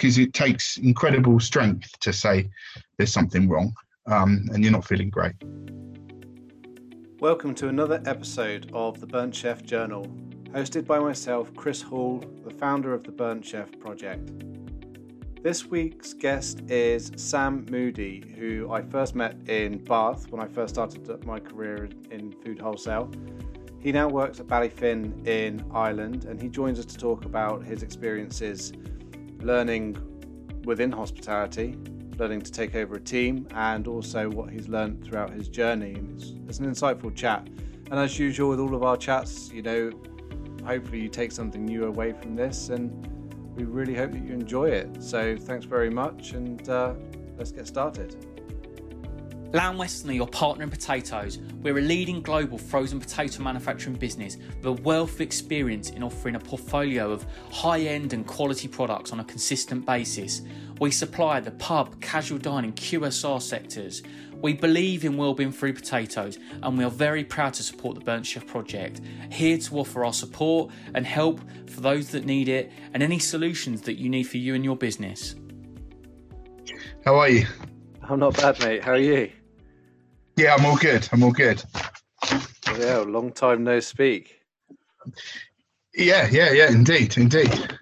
because it takes incredible strength to say there's something wrong um, and you're not feeling great. Welcome to another episode of the Burnt Chef Journal, hosted by myself, Kris Hall, the founder of the Burnt Chef Project. This week's guest is Sam Moody, who I first met in Bath when I first started my career in food wholesale. He now works at Ballyfin in Ireland and he joins us to talk about his experiences learning within hospitality, learning to take over a team, and also what he's learned throughout his journey. It's, it's an insightful chat. And as usual with all of our chats, you know, hopefully you take something new away from this, and we really hope that you enjoy it. So thanks very much, and uh, let's get started. Lamb Weston are your partner in potatoes. We're a leading global frozen potato manufacturing business with a wealth of experience in offering a portfolio of high end and quality products on a consistent basis. We supply the pub, casual dining, QSR sectors. We believe in well-being through potatoes and we are very proud to support the Burnt Chef project. Here to offer our support and help for those that need it and any solutions that you need for you and your business. How are you? I'm not bad, mate. How are you? Yeah, I'm all good. I'm all good. Yeah, long time no speak. Yeah, yeah, yeah, indeed, indeed.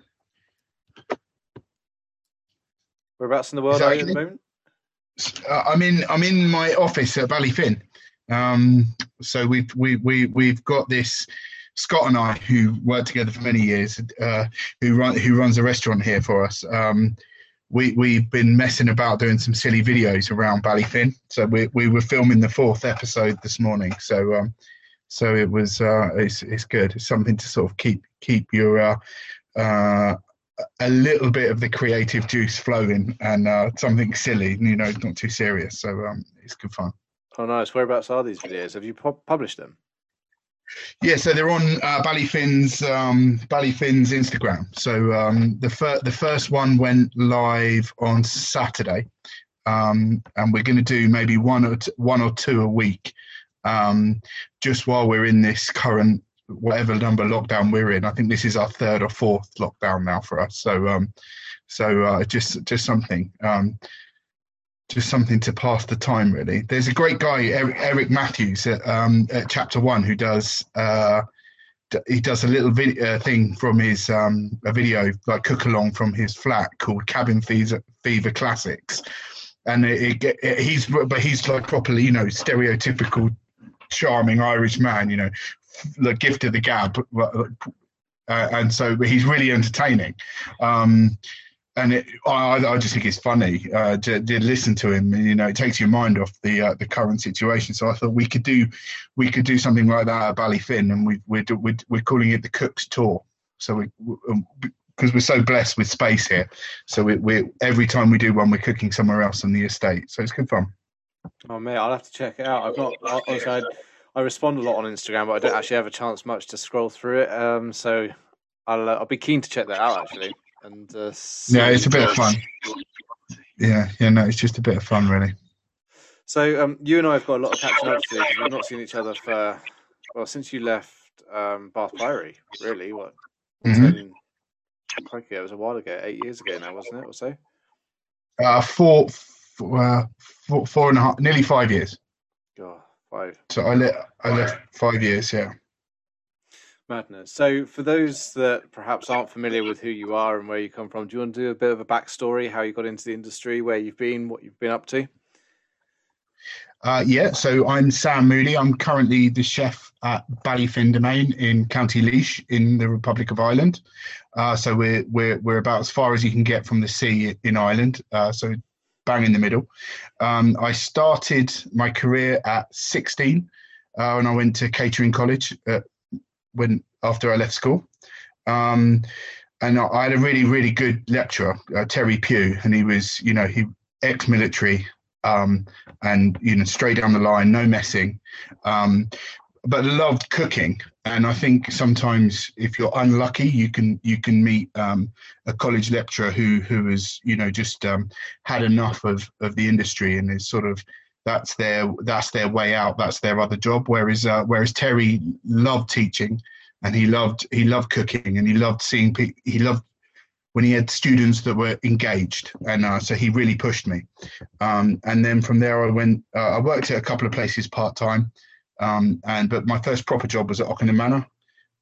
Whereabouts in the world are you at the moment? Uh, I'm in I'm in my office at Ballyfin. Um, so we've we we we've got this Scott and I who worked together for many years, uh, who run who runs a restaurant here for us. Um, we we've been messing about doing some silly videos around Ballyfin. So we we were filming the fourth episode this morning. So um, so it was uh, it's it's good. It's something to sort of keep keep your uh, uh, a little bit of the creative juice flowing and uh, something silly, you know, not too serious. So um, it's good fun. Oh, nice. Whereabouts are these videos? Have you pu- published them? Yeah, so they're on uh, Ballyfin's um, Ballyfin's Instagram. So um, the fir- the first one went live on Saturday, um, and we're going to do maybe one or t- one or two a week, um, just while we're in this current whatever number lockdown we're in. I think this is our third or fourth lockdown now for us. So um, so uh, just just something. Um, just something to pass the time really. There's a great guy eric, eric matthews at, um, at chapter one who does uh, he does a little video uh, thing from his um, a video like cook along from his flat called cabin fever, fever classics. And it, it, it, he's but he's like properly you know stereotypical charming irish man you know the gift of the gab uh, and so he's really entertaining. Um, and it, I, I just think it's funny uh, to, to, listen to him. You know, it takes your mind off the uh, the current situation. So I thought we could do we could do something like that at Ballyfin, and we, we're we're we're calling it the Cook's Tour. So we because um, we're so blessed with space here, so we we every time we do one, we're cooking somewhere else on the estate. So it's good fun. Oh mate, I'll have to check it out. I've not. I, I respond a lot on Instagram, but I don't actually have a chance much to scroll through it. Um, so I'll uh, I'll be keen to check that out actually and uh, yeah, it's a bit of fun. Yeah, yeah, no, it's just a bit of fun, really. So um, you and I have got a lot of catching up to do we've not seen each other for well since you left um, Bath Priory. Really, what? Mm-hmm. Crikey, it was a while ago, eight years ago now, wasn't it, or so? Uh, four, four, uh, four, four and a half, nearly five years. God, five. So I left, I left five years, yeah. Madness. So, for those that perhaps aren't familiar with who you are and where you come from, do you want to do a bit of a backstory, how you got into the industry, where you've been, what you've been up to? Uh, yeah, so I'm Sam Moody. I'm currently the chef at Ballyfin Demesne in County Laois in the Republic of Ireland. Uh, so we're we're we're about as far as you can get from the sea in Ireland. Uh, so bang in the middle. Um, I started my career at 16 uh, when I went to catering college at when after I left school. Um, and I had a really, really good lecturer, uh, Terry Pugh, and he was, you know, he ex-military, um, and you know, straight down the line, no messing, um, but loved cooking. And I think sometimes, if you're unlucky, you can you can meet um, a college lecturer who who has, you know, just um, had enough of of the industry and is sort of that's their that's their way out. That's their other job. Whereas uh, whereas Terry loved teaching, and he loved he loved cooking, and he loved seeing people. He loved when he had students that were engaged, and uh, so he really pushed me. Um, and then from there, I went. Uh, I worked at a couple of places part time, um, and but my first proper job was at Ockenden Manor,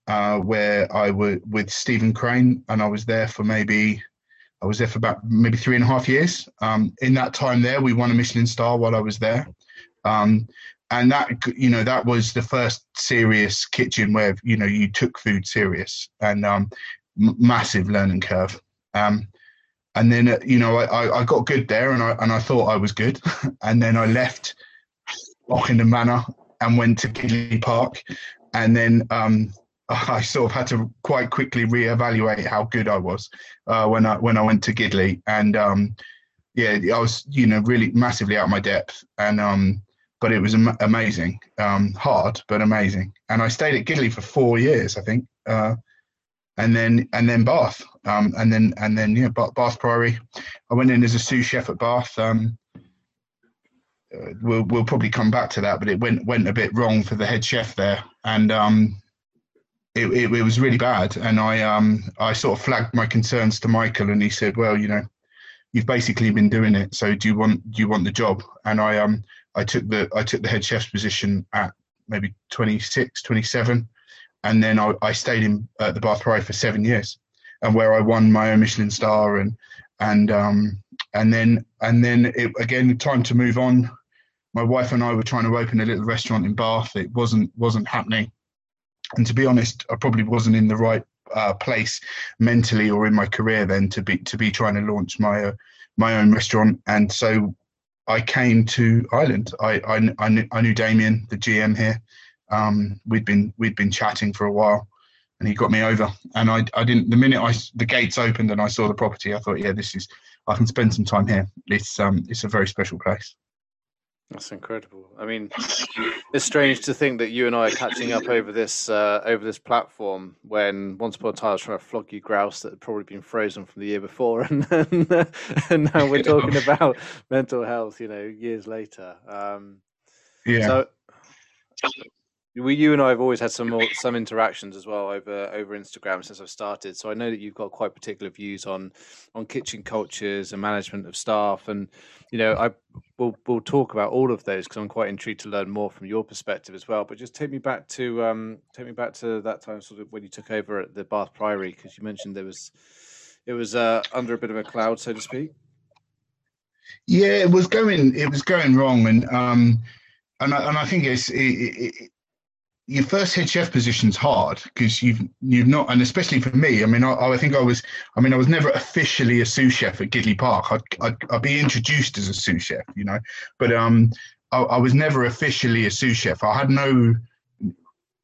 uh, where I was with Stephen Crane, and I was there for maybe. I was there for about maybe three and a half years. Um, in that time there, we won a Michelin star while I was there. Um, and that you know that was the first serious kitchen where you know you took food serious and um, m- massive learning curve um, and then uh, you know I, I got good there and I and I thought I was good and then I left Ockenden Manor and went to Gidleigh Park and then um, I sort of had to quite quickly reevaluate how good I was uh, when I when I went to Gidleigh and um, yeah I was you know really massively out of my depth and um, but it was am- amazing. Um, hard, but amazing. And I stayed at Gidleigh for four years, I think, uh, and then and then Bath, um, and then and then yeah, Bath Priory. I went in as a sous chef at Bath. Um, uh, we'll we'll probably come back to that, but it went went a bit wrong for the head chef there, and um, it, it, it was really bad. And I um I sort of flagged my concerns to Michael, and he said, well, you know, you've basically been doing it, so do you want do you want the job? And I um I took the I took the head chef's position at maybe 26, 27, and then I, I stayed in at the Bath Priory for seven years, and where I won my own Michelin star and and um and then and then it, again time to move on. My wife and I were trying to open a little restaurant in Bath. It wasn't wasn't happening, and to be honest, I probably wasn't in the right uh, place mentally or in my career then to be to be trying to launch my uh, my own restaurant. And so I came to Ireland. I, I, I, knew, I knew Damien, the GM here. Um, we'd been we'd been chatting for a while, and he got me over. And I, I didn't. The minute I the gates opened and I saw the property, I thought, yeah, this is. I can spend some time here. It's um, it's a very special place. That's incredible. I mean, it's strange to think that you and I are catching up over this uh, over this platform when once upon a time I was trying to flog you grouse that had probably been frozen from the year before, and and, and now we're talking about mental health. You know, years later. Um, yeah. So, we, you and I have always had some more, some interactions as well over over Instagram since I've started. So I know that you've got quite particular views on on kitchen cultures and management of staff, and you know I will we'll talk about all of those because I'm quite intrigued to learn more from your perspective as well. But just take me back to um, take me back to that time, sort of when you took over at the Bath Priory, because you mentioned there was it was uh, under a bit of a cloud, so to speak. Yeah, it was going it was going wrong, and um, and I, and I think it's it, it, your first head chef position's hard because you've you've not, and especially for me. I mean, I, I, think I was. I mean, I was never officially a sous chef at Gidleigh Park. I'd, I'd, I'd be introduced as a sous chef, you know, but um, I, I, was never officially a sous chef. I had no.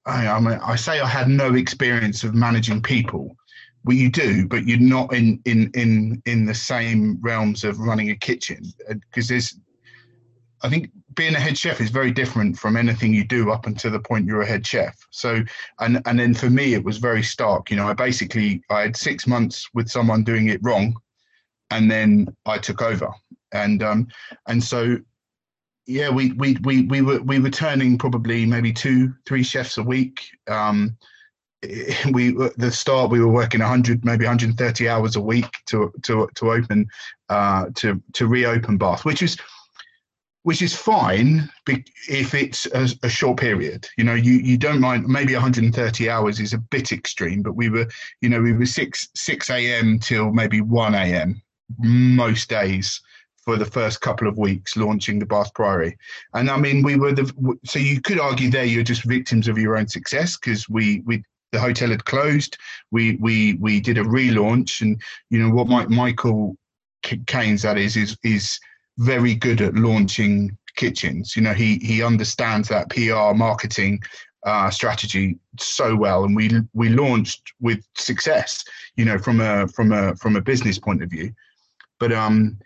I, I, mean, I say I had no experience of managing people. Well, you do, but you're not in in in in the same realms of running a kitchen because there's. I think being a head chef is very different from anything you do up until the point you're a head chef. So, and and then for me, it was very stark. You know, I basically I had six months with someone doing it wrong, and then I took over, and um, and so, yeah, we we we we were we were turning probably maybe two three chefs a week. Um, we the start we were working 100 maybe 130 hours a week to to to open uh, to to reopen Bath, which is which is fine if it's a, a, short period. You know, you, you don't mind. Maybe 130 hours is a bit extreme, but we were, you know, we were six six a.m. till maybe one a.m. most days for the first couple of weeks launching the Bath Priory. And I mean, we were the so you could argue there you're just victims of your own success because we we the hotel had closed. We we we did a relaunch, and you know what Mike, Michael Caines that is is is very good at launching kitchens. You know, he he understands that PR marketing uh, strategy so well, and we we launched with success. You know, from a from a from a business point of view, but um,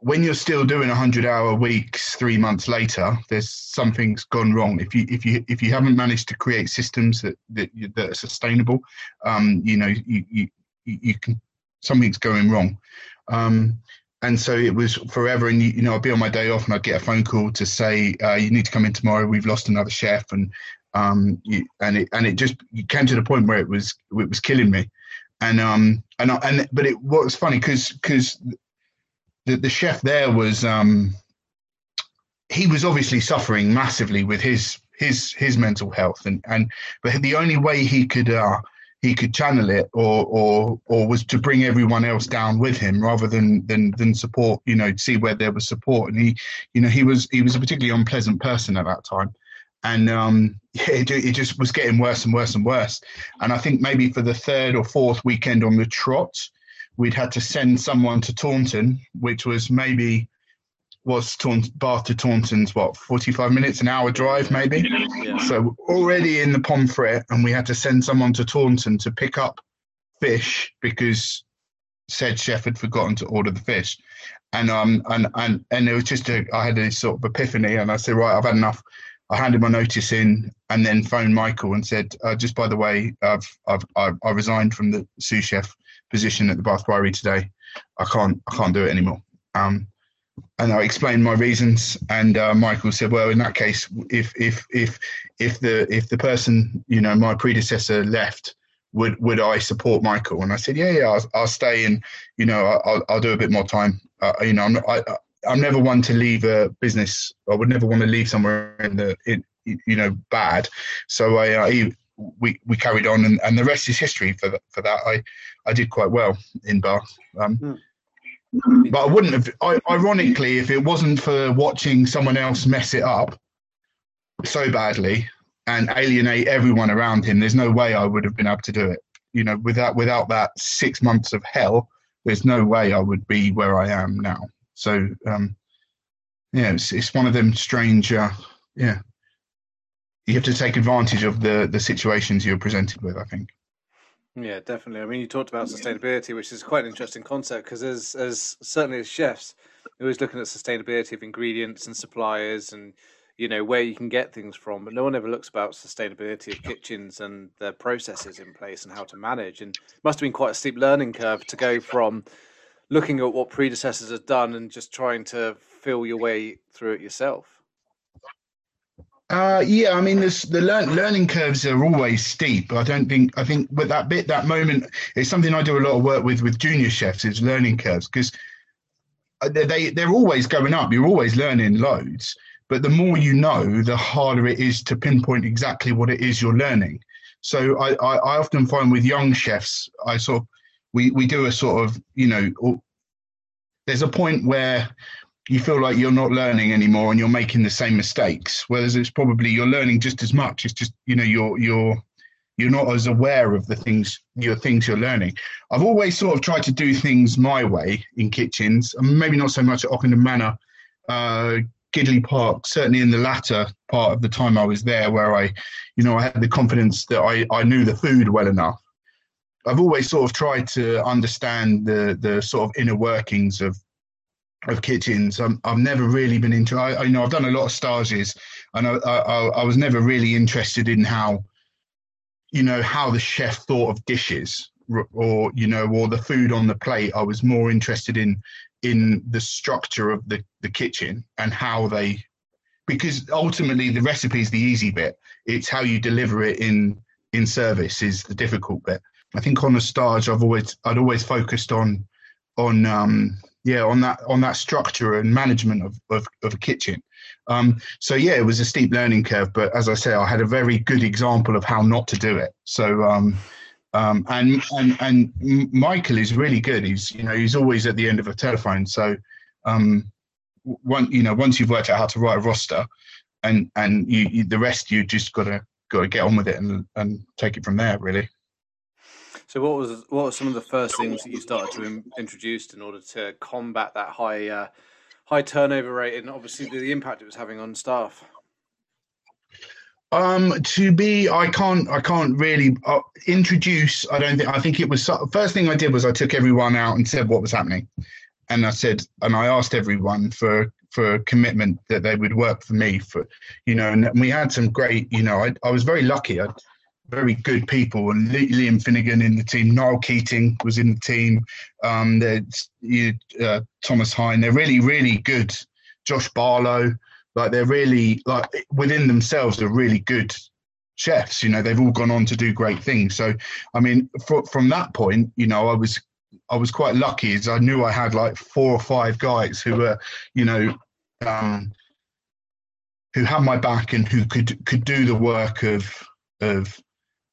when you're still doing 100 hour weeks three months later there's something's gone wrong if you if you if you haven't managed to create systems that that, that are sustainable um you know you you you can something's going wrong um and so it was forever. And you, know, I'd be on my day off, and I'd get a phone call to say, uh, "You need to come in tomorrow. We've lost another chef." And um, you, and it and it just came to the point where it was it was killing me. and um and I, and but it was funny because because the the chef there was um he was obviously suffering massively with his his his mental health and and but the only way he could uh he could channel it or or or was to bring everyone else down with him rather than than than support you know see where there was support. And he you know he was he was a particularly unpleasant person at that time. And um it, it just was getting worse and worse and worse. And i think maybe for the third or fourth weekend on the trot we'd had to send someone to taunton which was maybe was Taunt- Bath to Taunton's what 45 minutes an hour drive maybe So already in the Pomfret, and we had to send someone to Taunton to pick up fish because said chef had forgotten to order the fish, and um and and and it was just a I had a sort of epiphany, and I said right I've had enough. I handed my notice in, and then phoned Michael and said uh, just by the way I've I've I've I resigned from the sous chef position at the Bath Priory today. I can't I can't do it anymore. Um, and I explained my reasons, and uh, Michael said, "Well, in that case, if if if if the if the person you know my predecessor left, would would I support Michael?" And I said, "Yeah, yeah, I'll, I'll stay, and you know, I'll I'll do a bit more time. Uh, you know, I'm I I'm never one to leave a business. I would never want to leave somewhere in the in you know bad. So I uh, we we carried on, and, and the rest is history for that, for that. I I did quite well in Bath. Um, but I wouldn't have. I, ironically, if it wasn't for watching someone else mess it up so badly and alienate everyone around him, there's no way I would have been able to do it. You know, without without that six months of hell, there's no way I would be where I am now. So, um, yeah, it's it's one of them strange. Uh, yeah, you have to take advantage of the the situations you're presented with. I think. Yeah, definitely. I mean, you talked about sustainability, which is quite an interesting concept because, as as certainly as chefs, you're always looking at sustainability of ingredients and suppliers, and you know where you can get things from. But no one ever looks about sustainability of kitchens and the processes in place and how to manage. And it must have been quite a steep learning curve to go from looking at what predecessors have done and just trying to feel your way through it yourself. Uh, yeah, I mean, this, the learn, learning curves are always steep. I don't think I think with that bit, that moment, it's something I do a lot of work with with junior chefs is learning curves because they, they they're always going up. You're always learning loads, but the more you know, the harder it is to pinpoint exactly what it is you're learning. So I, I, I often find with young chefs, I sort of we we do a sort of you know, there's a point where you feel like you're not learning anymore and you're making the same mistakes. Whereas it's probably you're learning just as much. It's just you know you're you're you're not as aware of the things your things you're learning. I've always sort of tried to do things my way in kitchens and maybe not so much at ockenden manor uh gidleigh park certainly in the latter part of the time i was there where i you know i had the confidence that i i knew the food well enough. I've always sort of tried to understand the the sort of inner workings of of kitchens. i have never really been into. I, I, you know I've done a lot of stages, and I, I, I was never really interested in how, you know, how the chef thought of dishes, or you know, or the food on the plate. I was more interested in in the structure of the the kitchen and how they, because ultimately the recipe is the easy bit. It's how you deliver it in in service is the difficult bit. I think on the stage, I've always I'd always focused on on um, yeah on that on that structure and management of of, of a kitchen. Um, so yeah it was a steep learning curve but as i say i had a very good example of how not to do it. So um, um, and and and michael is really good. He's you know he's always at the end of a telephone. So um one you know once you've worked out how to write a roster and and you, you the rest you just gotta gotta get on with it and and take it from there really so, what was what were some of the first things that you started to in, introduce in order to combat that high uh, high turnover rate and obviously the, the impact it was having on staff? Um, to be, I can't, I can't really uh, introduce. I don't think. I think it was first thing I did was I took everyone out and said what was happening, and I said, and I asked everyone for for commitment that they would work for me for, you know, and we had some great, you know, I, I was very lucky. I very good people. And Liam Finnegan in the team, Niall Keating was in the team. Um, there's uh, Thomas Hine. They're really, really good. Josh Barlow, like they're really like within themselves, they're really good chefs. You know, they've all gone on to do great things. So, I mean, from that point, you know, I was I was quite lucky as I knew I had like four or five guys who were, you know, um, who had my back and who could could do the work of of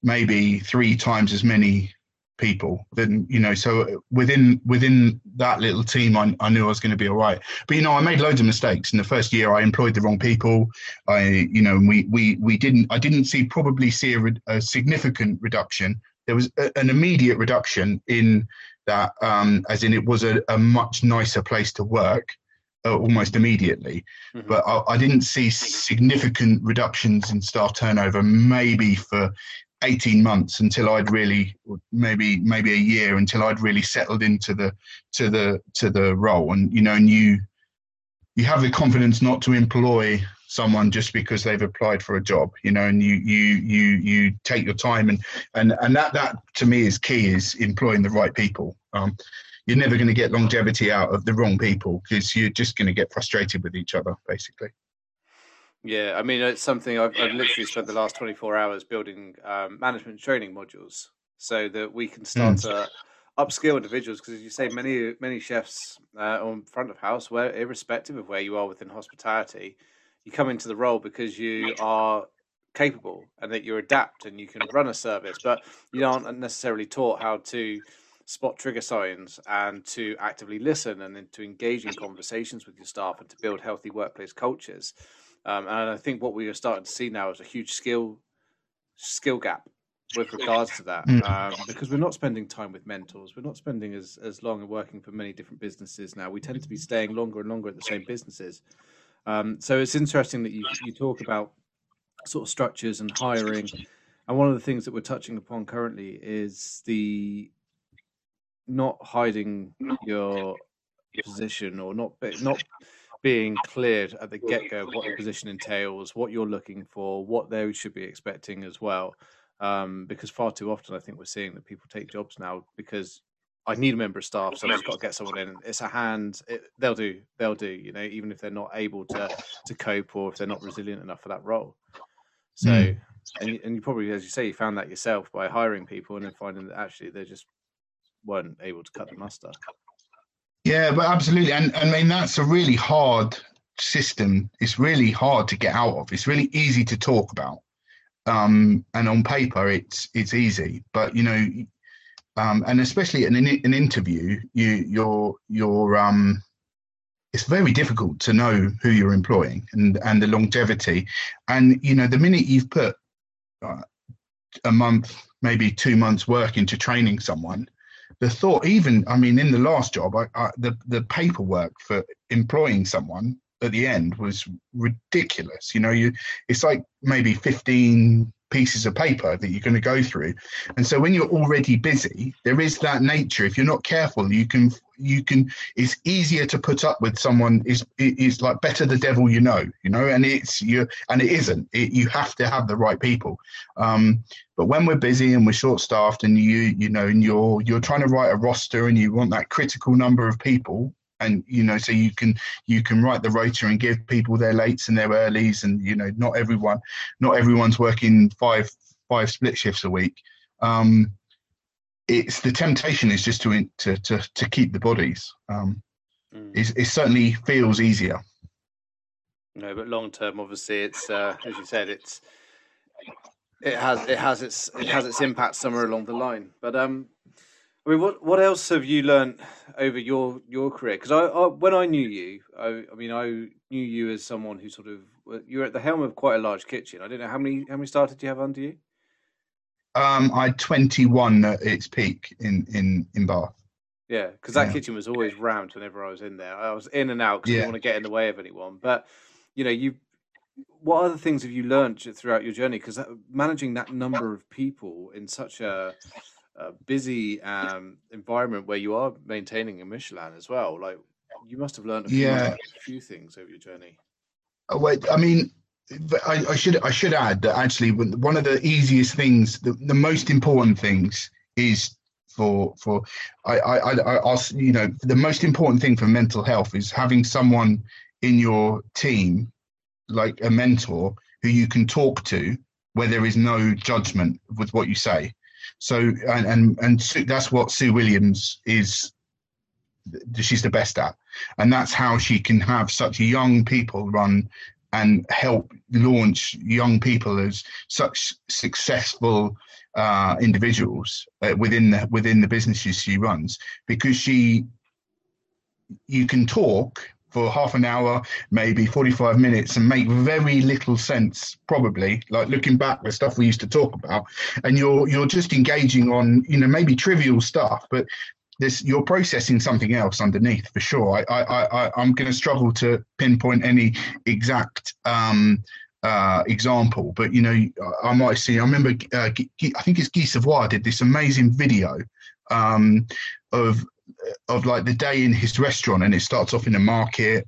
maybe three times as many people then you know so within within that little team I, I knew I was going to be all right. But you know I made loads of mistakes. In the first year I employed the wrong people. I you know we we we didn't I didn't see probably see a, a significant reduction. There was a, an immediate reduction in that um as in it was a, a much nicer place to work uh, almost immediately. Mm-hmm. but I, I didn't see significant reductions in staff turnover maybe for 18 months until I'd really maybe maybe a year until I'd really settled into the to the to the role. And you know and you you have the confidence not to employ someone just because they've applied for a job you know and you you you you take your time. And and and that that to me is key is employing the right people. Um, you're never going to get longevity out of the wrong people because you're just going to get frustrated with each other basically yeah, I mean, it's something I've, I've literally spent the last 24 hours building um, management training modules so that we can start mm. to upskill individuals. Because as you say, many many chefs uh, on front of house, where irrespective of where you are within hospitality, you come into the role because you are capable and that you adapt and you can run a service, but you aren't necessarily taught how to spot trigger signs and to actively listen and then to engage in conversations with your staff and to build healthy workplace cultures. Um, and I think what we are starting to see now is a huge skill skill gap with regards to that mm. um, because we're not spending time with mentors. We're not spending as, as long and working for many different businesses now. We tend to be staying longer and longer at the same businesses. Um, so it's interesting that you, you talk about sort of structures and hiring. And one of the things that we're touching upon currently is the not hiding your position or not not being cleared at the get go what the position entails, what you're looking for, what they should be expecting as well. Um, because far too often, I think we're seeing that people take jobs now because I need a member of staff, so I've just got to get someone in. It's a hand; it, they'll do, they'll do. You know, even if they're not able to to cope or if they're not resilient enough for that role. So, mm. and you, and you probably, as you say, you found that yourself by hiring people and then finding that actually they just weren't able to cut the mustard. Yeah, but absolutely, and I mean that's a really hard system. It's really hard to get out of. It's really easy to talk about, um, and on paper it's it's easy. But you know, um, and especially in an, an interview, you you're you're um, it's very difficult to know who you're employing and and the longevity, and you know the minute you've put uh, a month, maybe two months work into training someone the thought, even I mean, in the last job, I, I, the the paperwork for employing someone at the end was ridiculous. You know, you it's like maybe fifteen pieces of paper that you're going to go through. And so when you're already busy there is that nature. If you're not careful you can you can it's easier to put up with someone is is like better the devil you know you know? And it's you and it isn't. It, you have to have the right people. Um but when we're busy and we're short staffed and you you know and you're you're trying to write a roster and you want that critical number of people and you know so you can you can write the rota and give people their lates and their earlies and you know not everyone not everyone's working five five split shifts a week. Um it's the temptation is just to to to, to keep the bodies. Um mm. it, it certainly feels easier. No but long term obviously it's uh as you said it's it has it has its it has its impact somewhere along the line. But um I mean, what what else have you learned over your your career? Because I, I, when I knew you, I, I mean, I knew you as someone who sort of you were at the helm of quite a large kitchen. I don't know how many how many staff did you have under you? Um, I had twenty one at its peak in in in Bath. Yeah, because that yeah. kitchen was always rammed whenever I was in there. I was in and out because yeah. I didn't want to get in the way of anyone. But you know, you what other things have you learned throughout your journey? Because managing that number of people in such a a busy um, environment where you are maintaining a Michelin as well. Like you must have learned a few, yeah. a few things over your journey. Oh, wait, I mean, I, I, should I should add that actually one of the easiest things, the, the most important things, is for for I, I I I'll, you know the most important thing for mental health is having someone in your team like a mentor who you can talk to where there is no judgment with what you say. So and and, and that's what Sue Williams is. She's the best at, and that's how she can have such young people run and help launch young people as such successful uh, individuals uh, within the within the businesses she runs because she you can talk for half an hour, maybe 45 minutes, and make very little sense, probably, like looking back the stuff we used to talk about. And you're you're just engaging on, you know, maybe trivial stuff, but this you're processing something else underneath for sure. I I, I I'm gonna struggle to pinpoint any exact um uh, example, but you know, I might see. I remember, uh, I think it's Guy Savoy did this amazing video um, of of like the day in his restaurant, and it starts off in a market,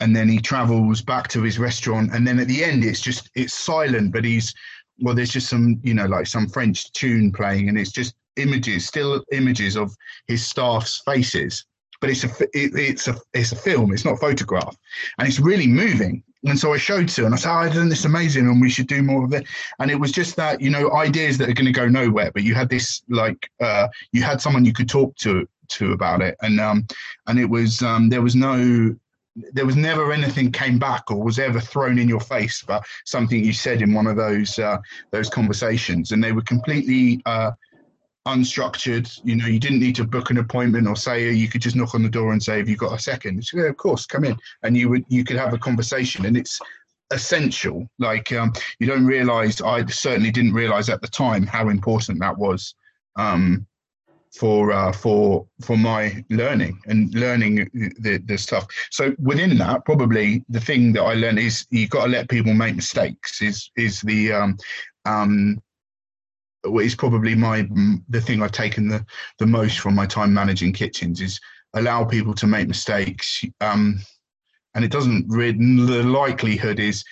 and then he travels back to his restaurant, and then at the end, it's just it's silent, but he's well, there's just some you know like some French tune playing, and it's just images, still images of his staff's faces. But it's a it, it's a it's a film. It's not a photograph, and it's really moving. And so I showed to, and I said, oh, "I've done this amazing, and we should do more of it." And it was just that you know ideas that are going to go nowhere, but you had this like uh, you had someone you could talk to to about it, and um, and it was um, there was no there was never anything came back or was ever thrown in your face about something you said in one of those uh, those conversations, and they were completely uh, unstructured. You know, you didn't need to book an appointment or say you could just knock on the door and say, "Have you got a second? Said, yeah, of course, come in, and you would you could have a conversation, and it's essential. Like um, you don't realize, I certainly didn't realize at the time how important that was. Um, for uh, for for my learning and learning the, the stuff. So within that, probably the thing that I learned is you've got to let people make mistakes. Is is the um, um, is probably my the thing I've taken the the most from my time managing kitchens is allow people to make mistakes. Um, and it doesn't really the likelihood is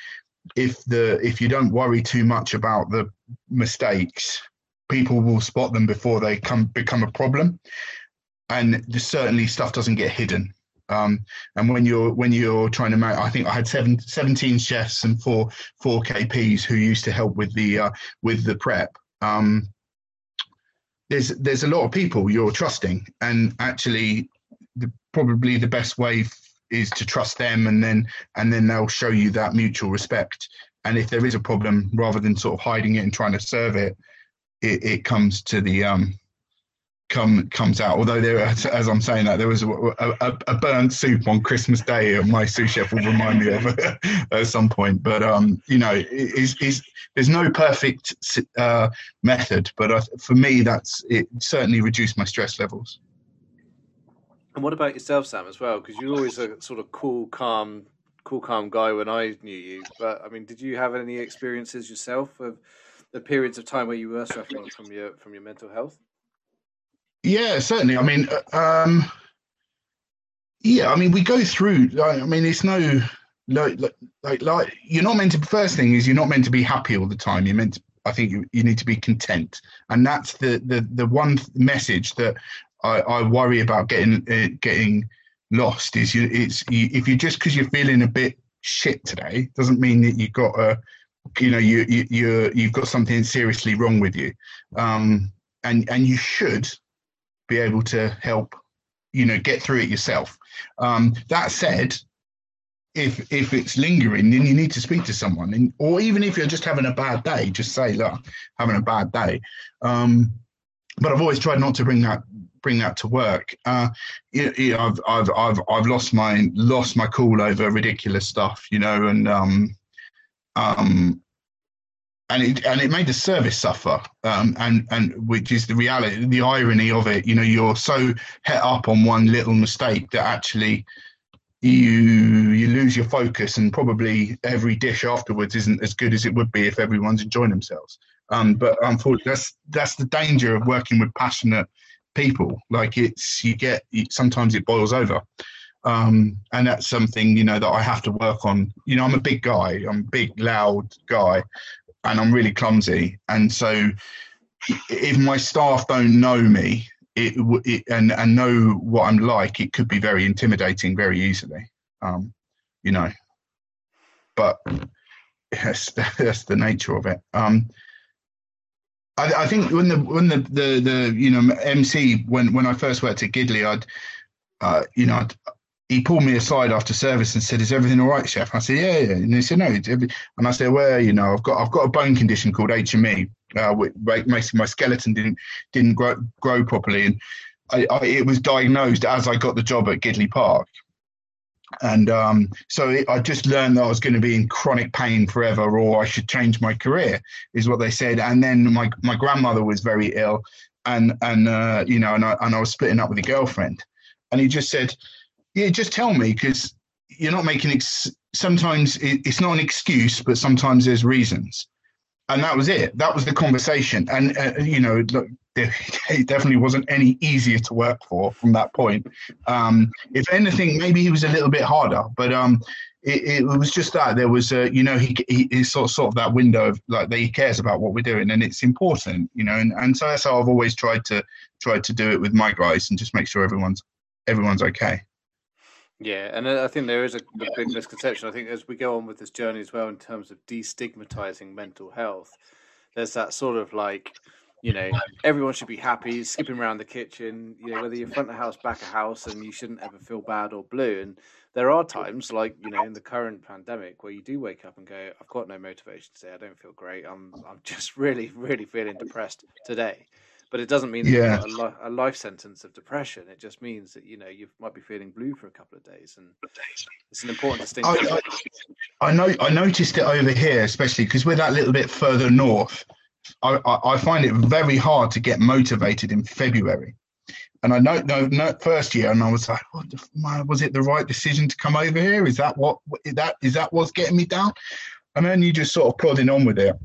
if the if you don't worry too much about the mistakes people will spot them before they come become a problem, and certainly stuff doesn't get hidden. Um, and when you're when you're trying to make, I think I had seven, 17 chefs and four four KPs who used to help with the uh, with the prep. Um, there's there's a lot of people you're trusting, and actually, the, probably the best way is to trust them, and then and then they'll show you that mutual respect. And if there is a problem, rather than sort of hiding it and trying to serve it, it, it comes to the um, come comes out. Although there, as I'm saying that, there was a, a, a burnt soup on Christmas Day. and My sous chef will remind me of at some point. But um, you know, is is there's no perfect uh, method, but uh, for me, that's it. Certainly reduced my stress levels. And what about yourself, Sam, as well? Because you're always a sort of cool, calm, cool, calm guy when I knew you. But I mean, did you have any experiences yourself of the periods of time where you were suffering from your from your mental health? Yeah, certainly. I mean, uh, um, yeah, I mean, we go through. I mean, it's no like, like like you're not meant to. First thing is you're not meant to be happy all the time. You're meant to. I think you, you need to be content, and that's the the the one message that I, I worry about getting uh, getting lost. Is you it's you, if you just because you're feeling a bit shit today doesn't mean that you got a you know you you you you've got something seriously wrong with you. Um, and and you should be able to help you know get through it yourself. Um, that said if if it's lingering then you need to speak to someone. And, or even if you're just having a bad day just say look having a bad day. Um, but i've always tried not to bring that bring that to work. Uh, you, you know, I've, I've i've i've lost my lost my cool over ridiculous stuff you know and um um, and it and it made the service suffer. Um, and and which is the reality, the irony of it. You know, you're so het up on one little mistake that actually you you lose your focus, and probably every dish afterwards isn't as good as it would be if everyone's enjoying themselves. Um, but unfortunately, that's that's the danger of working with passionate people. Like it's you get sometimes it boils over. Um, and that's something you know that I have to work on. You know, I'm a big guy. I'm a big, loud guy, and I'm really clumsy. And so, if my staff don't know me, it, it and and know what I'm like, it could be very intimidating very easily. Um, you know, but yes, that's the nature of it. Um, I, I, think when the when the, the the you know MC when when I first worked at Gidleigh, I'd uh, you know I'd, he pulled me aside after service and said, "Is everything all right, chef?" I said, "Yeah, yeah." And he said, "No." And I said, "Well, you know, I've got I've got a bone condition called HME. Uh, basically, my skeleton didn't didn't grow grow properly, and I, I, it was diagnosed as I got the job at Gidleigh Park. And um, so it, I just learned that I was going to be in chronic pain forever, or I should change my career, is what they said. And then my my grandmother was very ill, and and uh, you know, and I and I was splitting up with a girlfriend, and he just said yeah, just tell me because you're not making. Ex- sometimes it, it's not an excuse, but sometimes there's reasons, and that was it. That was the conversation, and uh, you know, look, it definitely wasn't any easier to work for from that point. Um, if anything, maybe he was a little bit harder, but um, it, it, was just that there was a, you know, he, he he's sort of, sort of that window of like that he cares about what we're doing and it's important, you know, and, and so that's how I've always tried to tried to do it with my guys and just make sure everyone's everyone's okay. Yeah, and I think there is a, a big misconception. I think as we go on with this journey as well, in terms of destigmatizing mental health, there's that sort of like, you know, everyone should be happy, skipping around the kitchen, you know, whether you're front of house, back of house, and you shouldn't ever feel bad or blue. And there are times, like you know, in the current pandemic, where you do wake up and go, "I've got no motivation today. I don't feel great. I'm, I'm just really, really feeling depressed today." But it doesn't mean yeah. a, li- a, life sentence of depression. It just means that you know you might be feeling blue for a couple of days, and it's an important distinction. I, I, I know I noticed it over here, especially because we're that little bit further north. I, I, find it very hard to get motivated in February. And I know, no, no, first year, and I was like, what the, was it the right decision to come over here? Is that what is that is that what's getting me down? And then you just sort of plodding on with it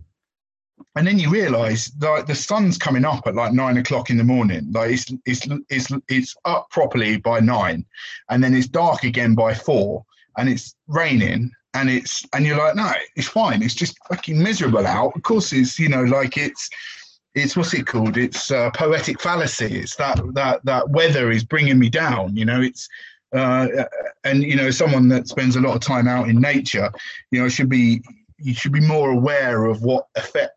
and then you realize like the sun's coming up at like nine o'clock in the morning. Like it's it's it's it's up properly by nine and then it's dark again by four and it's raining and it's and you're like no it's fine. It's just fucking miserable out. Of course it's you know like it's it's what's it called? It's uh, poetic fallacy. It's that that that weather is bringing me down you know? It's uh, and you know someone that spends a lot of time out in nature you know should be you should be more aware of what effect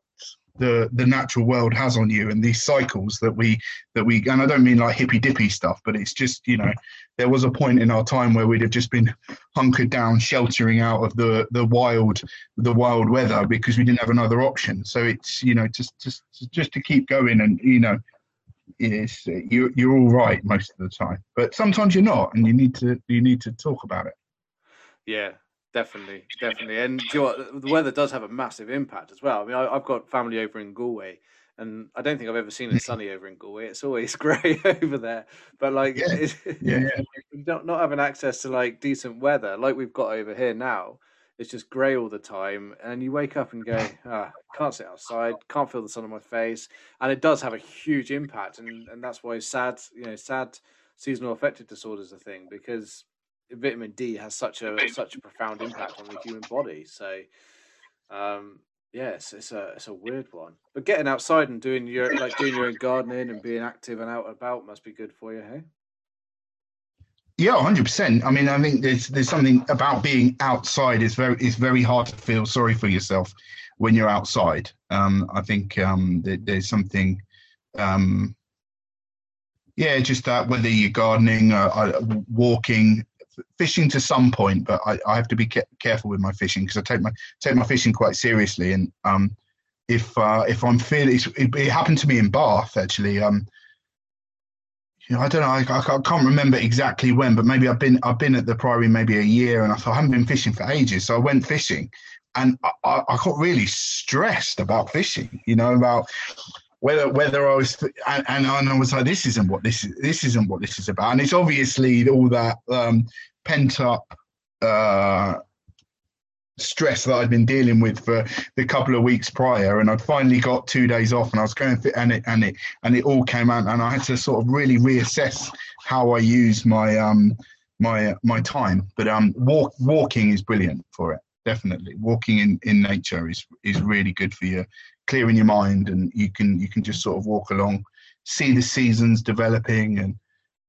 the the natural world has on you and these cycles that we that we and I don't mean like hippy dippy stuff, but it's just you know there was a point in our time where we'd have just been hunkered down, sheltering out of the the wild the wild weather because we didn't have another option. So it's you know just just just to keep going and you know it's you you're all right most of the time, but sometimes you're not, and you need to you need to talk about it. Yeah, Definitely, definitely, and you know what, the weather does have a massive impact as well. I mean, I, have got family over in Galway, and I don't think I've ever seen it sunny over in Galway. It's always grey over there. But like, yeah. yeah, not not having access to like decent weather like we've got over here now, it's just grey all the time, and you wake up and go, ah, can't sit outside, can't feel the sun on my face, and it does have a huge impact, and and that's why sad, you know, sad seasonal affective disorders are a thing because vitamin D has such a such a profound impact on the human body. So, um, yes, it's a it's a weird one. But getting outside and doing your like doing your own gardening and being active and out and about must be good for you, hey? Yeah, hundred percent. I mean, I think there's there's something about being outside is very it's very hard to feel sorry for yourself when you're outside. Um, I think um, there's something. Um, yeah, just that whether you're gardening, uh, uh walking, fishing to some point, but I, I have to be ca- careful with my fishing because I take my take my fishing quite seriously. And um, if uh, if I'm feeling, it, it, happened to me in Bath actually. Um, you know, I don't know. I, I, can't remember exactly when, but maybe I've been I've been at the Priory maybe a year, and I thought I haven't been fishing for ages, so I went fishing, and I, I got really stressed about fishing. You know about whether whether I was and, and I was like, this isn't what this is. This isn't what this is about. And it's obviously all that um, pent up uh, stress that I'd been dealing with for the couple of weeks prior, and I'd finally got two days off, and I was going through, and it and it and it all came out, and I had to sort of really reassess how I use my um my my time. But um, walk walking is brilliant for it. Definitely, walking in in nature is is really good for you clearing your mind and you can you can just sort of walk along see the seasons developing and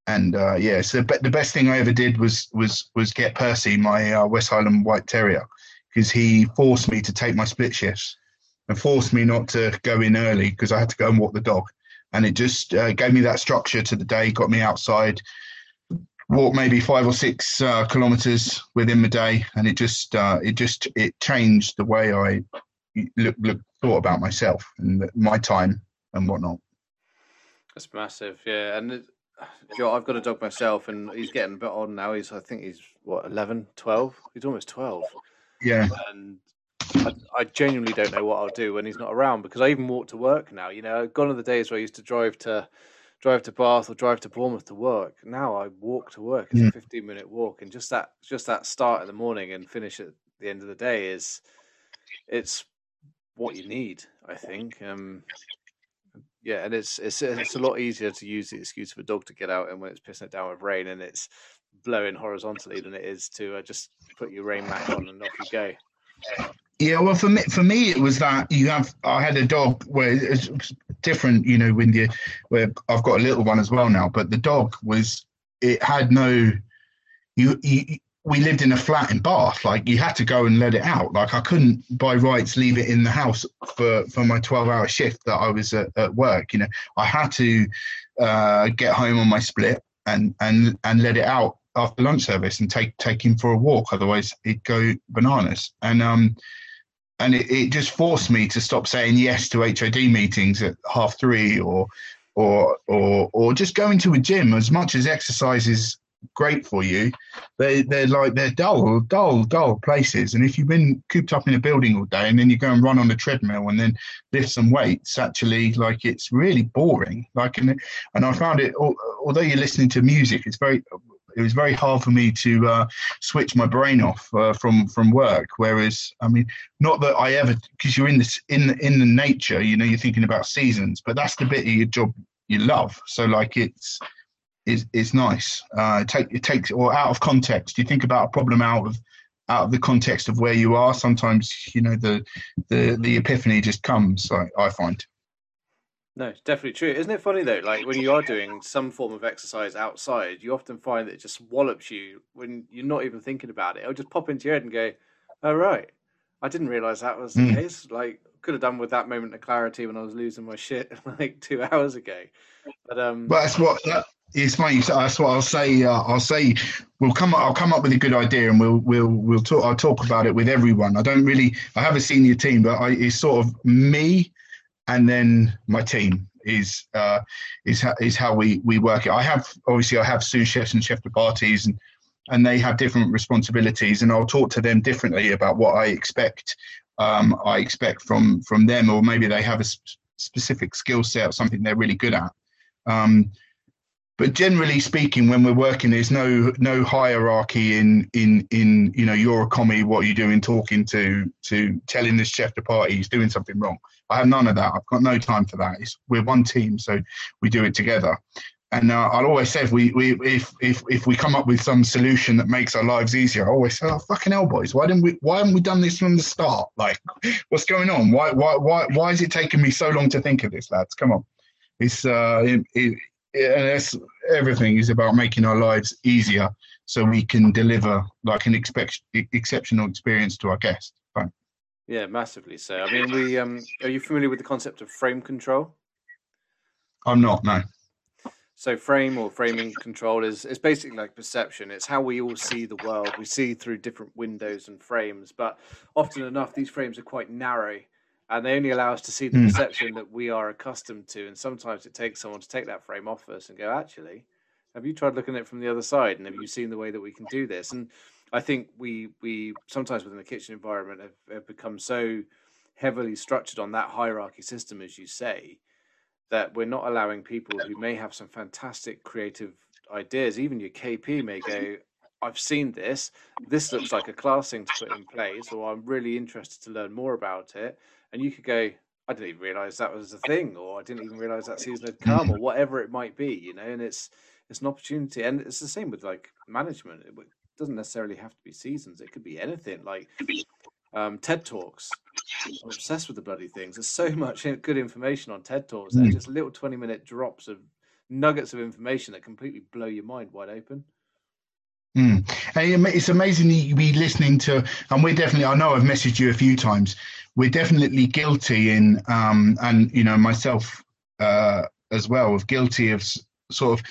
and uh, yeah so but the best thing i ever did was was was get percy my uh, west highland white terrier because he forced me to take my split shifts and forced me not to go in early because I had to go and walk the dog. And it just uh, gave me that structure to the day, got me outside, walk maybe five or six uh, kilometers within the day, and it just uh, it just it changed the way I look, look thought about myself and my time and whatnot. That's massive, yeah. And it, you know, I've got a dog myself, and he's getting a bit old now. He's I think he's what 11, 12? He's almost twelve. Yeah. And I, I, genuinely don't know what I'll do when he's not around because I even walk to work now. You know, gone are the days where I used to drive to drive to Bath or drive to Bournemouth to work. Now I walk to work. It's mm. a fifteen minute walk, and just that just that start in the morning and finish at the end of the day is it's what you need. I think. Um, yeah, and it's it's it's a lot easier to use the excuse of a dog to get out and when it's pissing it down with rain and it's blowing horizontally than it is to uh, just put your rain mat on and off you go. Yeah, well, for me, for me, it was that you have. I had a dog where it's different, you know, when you where I've got a little one as well now. But the dog was, it had no, you, you we lived in a flat in Bath. Like you had to go and let it out. Like I couldn't by rights leave it in the house for for my twelve hour shift that I was at, at work. You know, I had to uh, get home on my split and and and let it out after lunch service and take take him for a walk. Otherwise, he'd go bananas. And um, and it, it just forced me to stop saying yes to HOD meetings at half three or or or or just going to a gym. As much as exercise is great for you, they they're like they're dull, dull, dull places. And if you've been cooped up in a building all day and then you go and run on a treadmill and then lift some weights, actually, like it's really boring. Like and and I found it. Although you're listening to music, it's very it was very hard for me to uh, switch my brain off uh, from from work. Whereas, I mean, not that I ever, because you're in this in the, in the nature, you know, you're thinking about seasons, but that's the bit of your job you love. So like it's it's, it's nice. Uh, it take it takes or out of context. You think about a problem out of out of the context of where you are. Sometimes you know the the the epiphany just comes. I, I find. No, it's definitely true. Isn't it funny though? Like when you are doing some form of exercise outside, you often find that it just wallops you when you're not even thinking about it. It'll just pop into your head and go, "Oh right, I didn't realize that was the mm. case." Like could have done with that moment of clarity when I was losing my shit like two hours ago. But um, but that's what that, it's funny. That's what I'll say. Uh, I'll say we'll come. I'll come up with a good idea, and we'll we'll we'll talk. I'll talk about it with everyone. I don't really. I have a senior team, but I, it's sort of me and then my team is uh, is how, is how we we work it. I have obviously I have sous chefs and chef de parties and and they have different responsibilities and I'll talk to them differently about what I expect um, I expect from from them or maybe they have a sp- specific skill set or something they're really good at. Um, but generally speaking, when we're working, there's no no hierarchy in in in you know you're a commis, what are you doing, talking to to telling this chef de partie he's doing something wrong. I have none of that. I've got no time for that. It's, we're one team, so we do it together. And uh, I'll always say if we, we if if if we come up with some solution that makes our lives easier, I always say, "Oh fucking hell, boys! Why didn't we? Why haven't we done this from the start? Like, what's going on? Why why why why is it taking me so long to think of this, lads? Come on, it's uh, it, and that's everything is about making our lives easier so we can deliver like an expect, exceptional experience to our guests. Right. Yeah, massively so. I mean, we um, are you familiar with the concept of frame control? I'm not. No. So frame or framing control is it's basically like perception. It's how we all see the world. We see through different windows and frames, but often enough, these frames are quite narrow and they only allow us to see the mm. perception that we are accustomed to. And sometimes it takes someone to take that frame off us and go, actually, have you tried looking at it from the other side? And have you seen the way that we can do this? And I think we we sometimes within the kitchen environment have, have become so heavily structured on that hierarchy system, as you say, that we're not allowing people who may have some fantastic creative ideas, even your KP may go, I've seen this. This looks like a class thing to put in place, or I'm really interested to learn more about it and you could go, I didn't even realize that was a thing, or I didn't even realize that season had come, or whatever it might be, you know. And it's it's an opportunity, and it's the same with like management. It doesn't necessarily have to be seasons; it could be anything. Like um, TED Talks, I'm obsessed with the bloody things. There's so much good information on TED Talks. They're just little 20 minute drops of nuggets of information that completely blow your mind wide open. Mm. It's amazing to be listening to, and we're definitely, I know I've messaged you a few times, we're definitely guilty in, um, and, you know, myself uh, as well, of guilty of sort of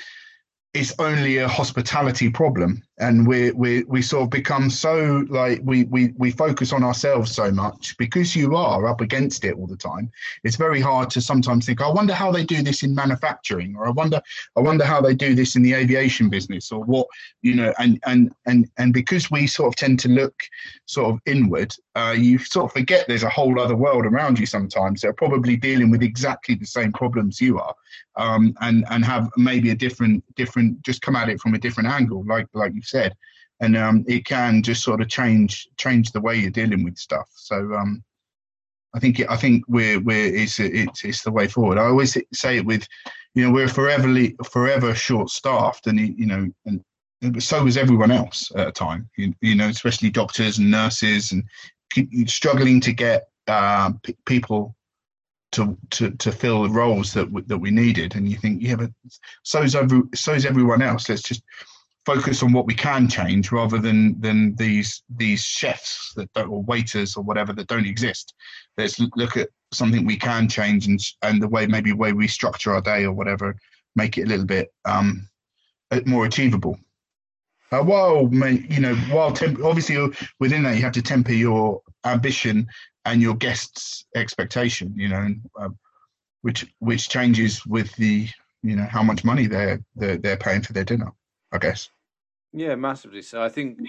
it's only a hospitality problem and we we we sort of become so like we we we focus on ourselves so much because you are up against it all the time it's very hard to sometimes think i wonder how they do this in manufacturing or i wonder i wonder how they do this in the aviation business or what you know and and and and because we sort of tend to look sort of inward uh, you sort of forget there's a whole other world around you sometimes they're probably dealing with exactly the same problems you are um, and and have maybe a different different just come at it from a different angle, like like you said, and um, it can just sort of change change the way you're dealing with stuff. So um, I think I think we're we're it's it's it's the way forward. I always say it with, you know, we're forever forever short staffed, and you know, and so was everyone else at a time. You, you know, especially doctors and nurses, and struggling to get uh, p- people to to to fill the roles that w- that we needed. And you think, yeah, but so's every so's everyone else. Let's just focus on what we can change rather than than these these chefs that don't or waiters or whatever that don't exist. Let's look at something we can change and and the way maybe way we structure our day or whatever, make it a little bit um more achievable. Uh, while you know, while temp- obviously within that you have to temper your ambition and your guests' expectation. You know, uh, which which changes with the you know how much money they're they're, they're paying for their dinner. I guess. Yeah, massively. So I think,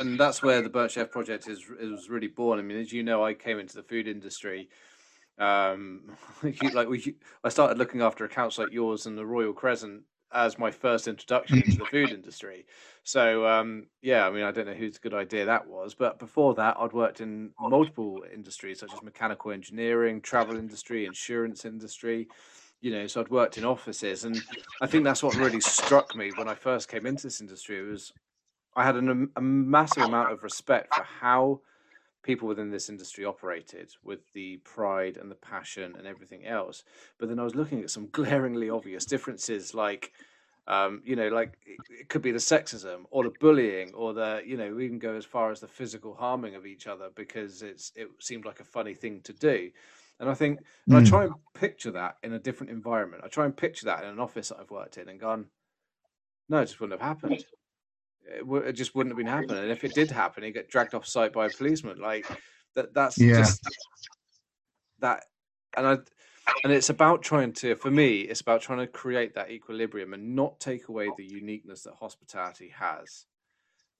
and that's where the Burnt Chef project is is really born. I mean, as you know, I came into the food industry. Um, like we, I started looking after accounts like yours and the Royal Crescent as my first introduction into the food industry. So um, yeah, I mean, I don't know whose good idea that was, but before that, I'd worked in multiple industries such as mechanical engineering, travel industry, insurance industry. You know, so I'd worked in offices, and I think that's what really struck me when I first came into this industry. It was I had an, a massive amount of respect for how people within this industry operated with the pride and the passion and everything else. But then I was looking at some glaringly obvious differences, like, um, you know, like it could be the sexism or the bullying or the, you know, we can go as far as the physical harming of each other because it's it seemed like a funny thing to do. And I think, and mm. I hmm. try and picture that in a different environment. I try and picture that in an office that I've worked in and gone, no, it just wouldn't have happened it, w- it just wouldn't have been happening. And if it did happen, he'd get dragged off site by a policeman. Like that. That's yeah. just that. And I. And it's about trying to, for me, it's about trying to create that equilibrium and not take away the uniqueness that hospitality has,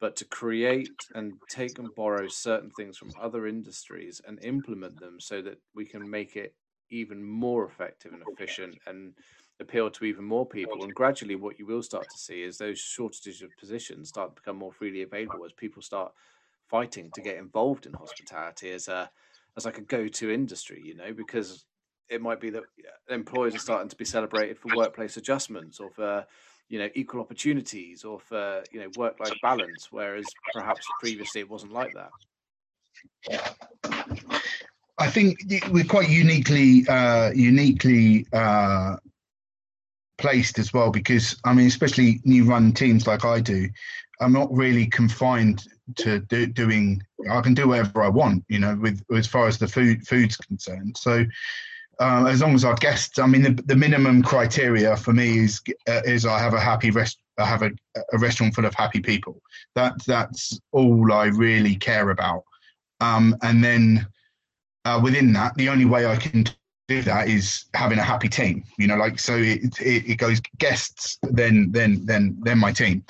but to create and take and borrow certain things from other industries and implement them so that we can make it even more effective and efficient and appeal to even more people. And gradually, what you will start to see is those shortages of positions start to become more freely available as people start fighting to get involved in hospitality as a as like a go-to industry. You know, because it might be that employers are starting to be celebrated for workplace adjustments or for you know equal opportunities or for you know work-life balance, whereas perhaps previously it wasn't like that. I think we're quite uniquely uh, uniquely uh, placed as well because I mean, especially new run teams like I do, I'm not really confined to do, doing. I can do whatever I want, you know, with as far as the food food's concerned. So. Um, as long as our guests, I mean, the, the minimum criteria for me is uh, is I have a happy rest, I have a, a restaurant full of happy people. That that's all I really care about. Um, and then uh, within that, the only way I can do that is having a happy team. You know, like so it it, it goes guests, then then then then my team.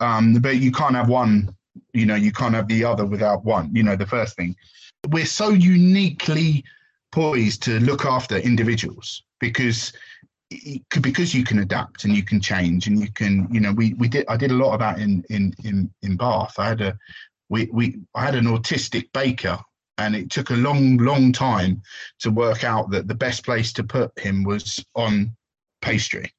Um, but you can't have one. You know, you can't have the other without one. You know, the first thing. We're so uniquely poised to look after individuals because because you can adapt and you can change and you can you know we we did I did a lot of that in in in in Bath. I had a we we I had an autistic baker and it took a long, long time to work out that the best place to put him was on pastry.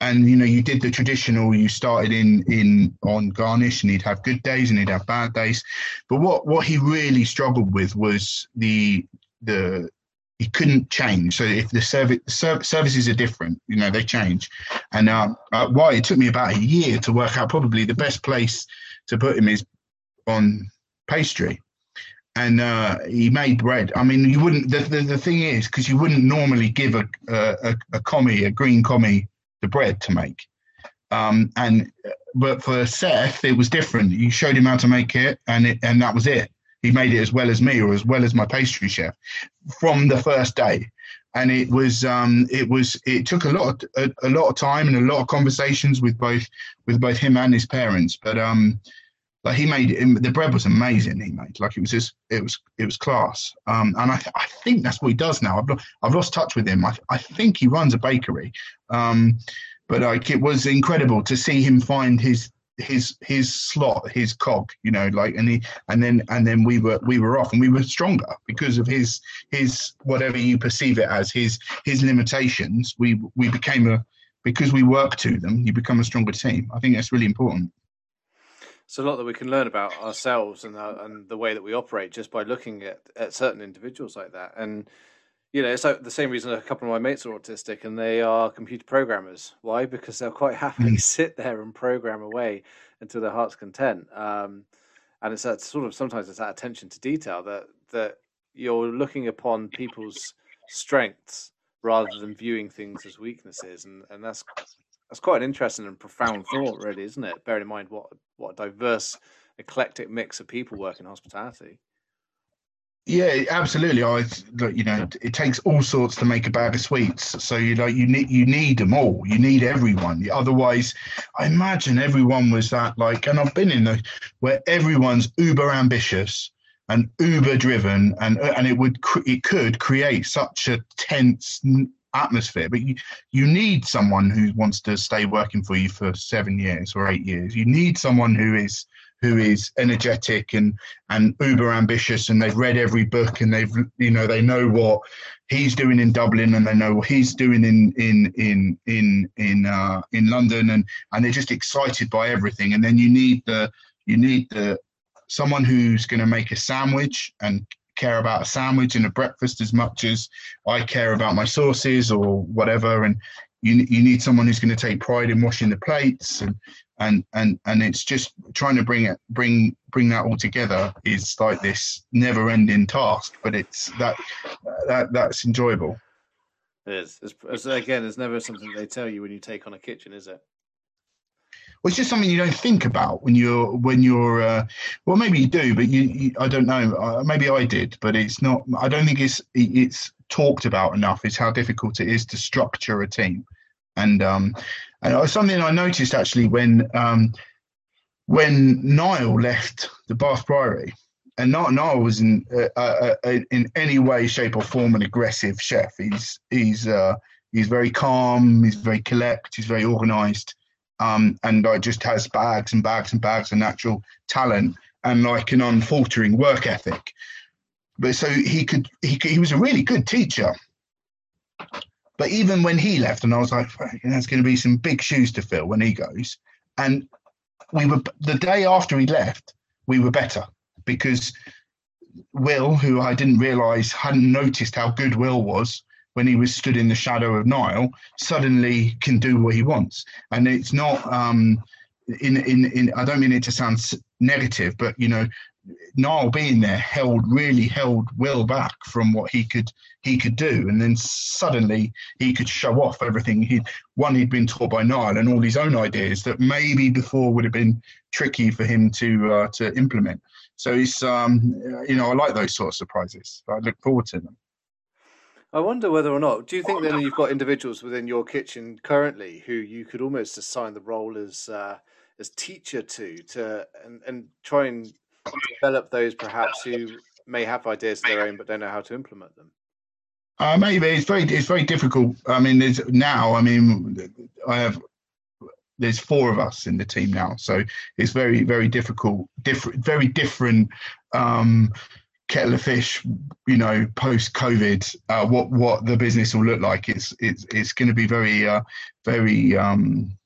And you know, you did the traditional. You started in in on garnish, and he'd have good days and he'd have bad days. But what what he really struggled with was the the he couldn't change. So if the service services are different, you know, they change. And uh, uh, why it took me about a year to work out probably the best place to put him is on pastry and uh, he made bread. I mean, you wouldn't. The, the, the thing is, because you wouldn't normally give a, a a commis, a green commis, the bread to make. Um, and but for Seth, it was different. You showed him how to make it, and it and that was it. He made it as well as me, or as well as my pastry chef, from the first day. And it was um, it was it took a lot of, a, a lot of time and a lot of conversations with both with both him and his parents. But um, like he made it, the bread was amazing. He made like it was just it was it was class. Um, and I, th- I think that's what he does now. I've, I've lost touch with him. I, I think he runs a bakery. Um, but like it was incredible to see him find his his his slot, his cog, you know, like and he and then and then we were we were off and we were stronger because of his his whatever you perceive it as his his limitations. We we became a because we work to them. You become a stronger team. I think that's really important it's a lot that we can learn about ourselves and uh, and the way that we operate just by looking at, at certain individuals like that. And you know, it's like the same reason a couple of my mates are autistic and they are computer programmers. Why? Because they'll quite happily mm. sit there and program away until their heart's content. Um, and it's that sort of sometimes it's that attention to detail that that you're looking upon people's strengths rather than viewing things as weaknesses, and and that's that's quite an interesting and profound thought, really, isn't it? Bearing in mind what what a diverse, eclectic mix of people work in hospitality. Yeah, absolutely. I you know it takes all sorts to make a bag of sweets. So you know you need you need them all. You need everyone. Otherwise, I imagine everyone was that like, and I've been in the where everyone's uber ambitious and uber driven, and and it would it could create such a tense atmosphere. But you, you need someone who wants to stay working for you for seven years or eight years. You need someone who is who is energetic and and uber ambitious and they've read every book and they've you know they know what he's doing in Dublin and they know what he's doing in in in in in uh, in London and and they're just excited by everything and then you need the you need the someone who's going to make a sandwich and care about a sandwich and a breakfast as much as I care about my sauces or whatever. And you you need someone who's going to take pride in washing the plates and and and and it's just trying to bring it bring bring that all together is like this never ending task but it's that that that's enjoyable it is it's, it's, again it's never something they tell you when you take on a kitchen is it well, it's just something you don't think about when you're when you're. Uh, well, maybe you do, but you, you I don't know. Uh, maybe I did, but it's not. I don't think it's it's talked about enough. Is how difficult it is to structure a team, and um, and something I noticed actually when um, when Niall left the Bath Priory, and not Niall was in uh, uh, uh, in any way, shape, or form an aggressive chef. He's he's uh, he's very calm. He's very collect. He's very organised um, and like just has bags and bags and bags of natural talent and like an unfaltering work ethic. But so he could he he was a really good teacher. But even when he left, and I was like, there's going to be some big shoes to fill when he goes. And we were the day after he left, we were better because Will, who I didn't realise hadn't noticed how good Will was, when he was stood in the shadow of Niall, suddenly can do what he wants. And it's not um, in, in in I don't mean it to sound negative, but you know, Niall being there held really held Will back from what he could he could do, and then suddenly he could show off everything he one he'd been taught by Niall and all his own ideas that maybe before would have been tricky for him to uh, to implement. So it's um, you know I like those sort of surprises. I look forward to them. I wonder whether or not. Do you think then you've got individuals within your kitchen currently who you could almost assign the role as uh, as teacher to to and, and try and develop those perhaps who may have ideas of their own but don't know how to implement them? Uh, maybe it's very it's very difficult. I mean, there's now. I mean, I have there's four of us in the team now, so it's very very difficult. Different, very different. Um, kettle of fish, you know, post COVID, uh, what what the business will look like. It's it's it's going to be very uh, very um,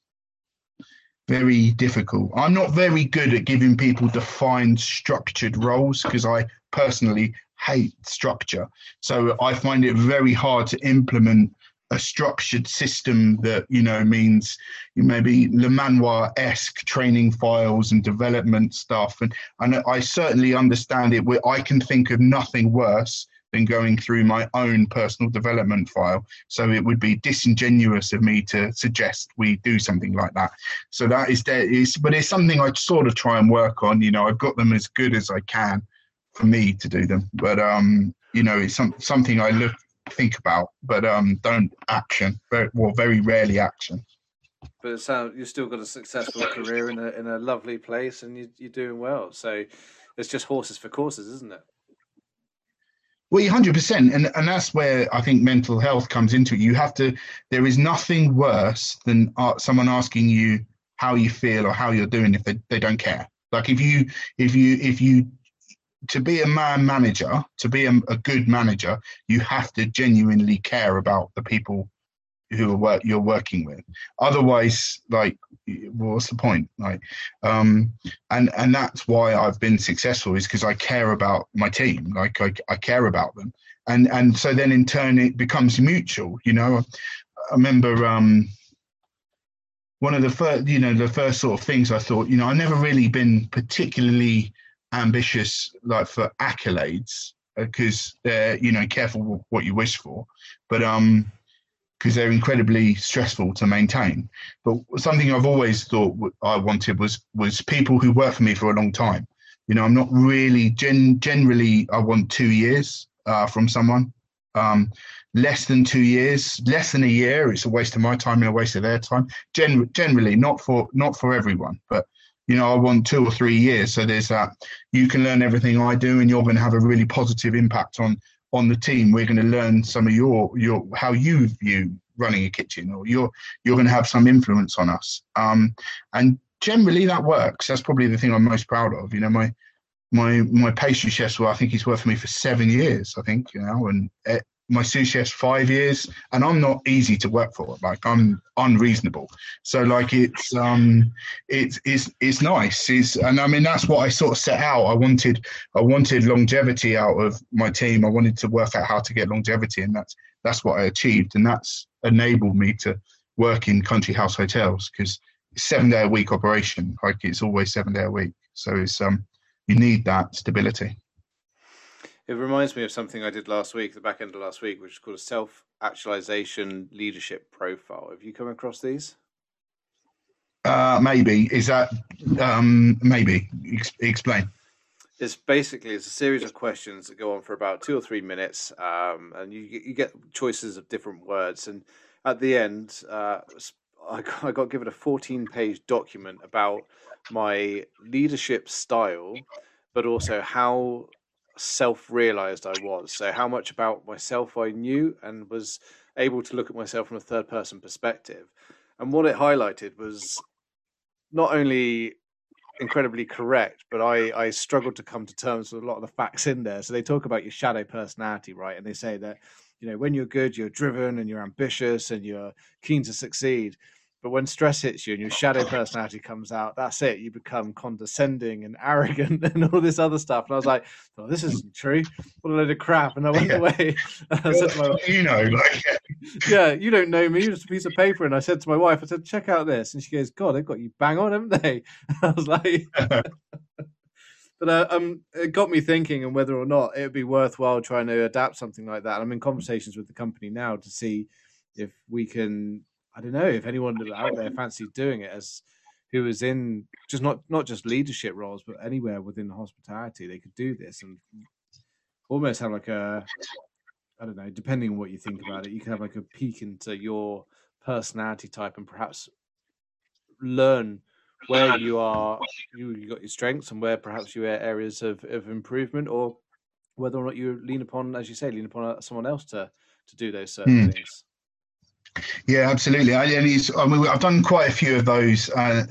very difficult. I'm not very good at giving people defined structured roles because I personally hate structure. So I find it very hard to implement a structured system that you know means maybe Le Manoir esque training files and development stuff, and and I certainly understand it. I can think of nothing worse than going through my own personal development file. So it would be disingenuous of me to suggest we do something like that. So that is there is, but it's something I sort of try and work on. You know, I've got them as good as I can for me to do them, but um, you know, it's some, something I look think about, but um, don't action. Very, well, very rarely action. But it sounds you've still got a successful career in a in a lovely place, and you, you're doing well. So it's just horses for courses, isn't it? Well, hundred percent, and and that's where I think mental health comes into it. You have to. There is nothing worse than someone asking you how you feel or how you're doing if they, they don't care. Like if you if you if you to be a man manager, to be a, a, good manager, you have to genuinely care about the people who are work, you're working with. Otherwise, like, what's the point? Like, um, and and that's why I've been successful is because I care about my team. Like, I, I care about them, and and so then in turn it becomes mutual. You know, I remember. Um, one of the first, you know, the first sort of things I thought, you know, I've never really been particularly ambitious like for accolades because uh, you know careful what you wish for but um because they're incredibly stressful to maintain but something i've always thought i wanted was was people who work for me for a long time you know i'm not really gen- generally i want two years uh, from someone um, less than two years less than a year it's a waste of my time and a waste of their time Gen- generally not for not for everyone but you know, I want two or three years. So there's that. You can learn everything I do, and you're going to have a really positive impact on on the team. We're going to learn some of your your how you view running a kitchen, or you're you're going to have some influence on us. Um, and generally that works. That's probably the thing I'm most proud of. You know, my my my pastry chefs. Well, I think he's worked for me for seven years. I think you know, and eh, my sous chef's five years, and I'm not easy to work for. Like I'm unreasonable. So like it's um it's it's it's nice. It's and I mean that's what I sort of set out. I wanted I wanted longevity out of my team. I wanted to work out how to get longevity, and that's that's what I achieved, and that's enabled me to work in country house hotels because seven day a week operation. Like it's always seven day a week. So it's um you need that stability. It reminds me of something I did last week, the back end of last week, which is called a self actualization leadership profile. Have you come across these? Uh, maybe is that um, maybe Ex- explain. It's basically it's a series of questions that go on for about two or three minutes, um, and you you get choices of different words, and at the end, uh, I, I got given a fourteen page document about my leadership style, but also how self realized I was. So, how much about myself I knew and was able to look at myself from a third person perspective. And what it highlighted was not only incredibly correct, but I, I struggled to come to terms with a lot of the facts in there. So, they talk about your shadow personality, right? And they say that, you know, when you're good, you're driven and you're ambitious and you're keen to succeed. But when stress hits you and your shadow personality comes out, that's it. You become condescending and arrogant and all this other stuff. And I was like, oh, this isn't true. What a load of crap. And I went yeah. away. I said to my wife, you know, like, yeah, you don't know me. You're just a piece of paper. And I said to my wife, I said, check out this. And she goes, God, they've got you bang on, haven't they? I was like, but uh, um, it got me thinking and whether or not it would be worthwhile trying to adapt something like that. I'm in conversations with the company now to see if we can I don't know if anyone out there fancies doing it as who is in just not not just leadership roles, but anywhere within the hospitality, they could do this and almost have like a I don't know, depending on what you think about it, you can have like a peek into your personality type and perhaps learn where you are you, you got your strengths and where perhaps you are areas of, of improvement or whether or not you lean upon as you say lean upon uh, someone else to to do those certain mm. things yeah, absolutely. I, I mean, I've done quite a few of those. Uh,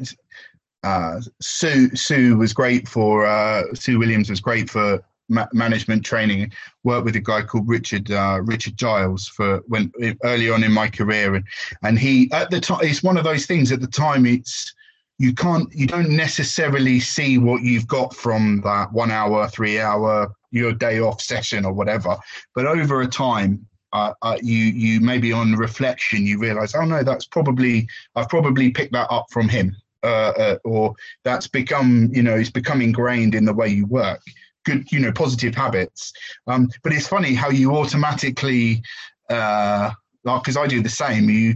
uh, Sue Sue was great for uh, Sue Williams was great for ma- management training. Worked with a guy called Richard uh, Richard Giles for when early on in my career, and and he at the time it's one of those things. At the time, it's you can't you don't necessarily see what you've got from that one hour, three hour your day off session or whatever. But over a time, uh, uh, you you maybe on reflection you realize oh no that's probably I've probably picked that up from him. Uh, uh, or that's become you know it's become ingrained in the way you work. Good you know positive habits. Um, but it's funny how you automatically uh, like because I do the same you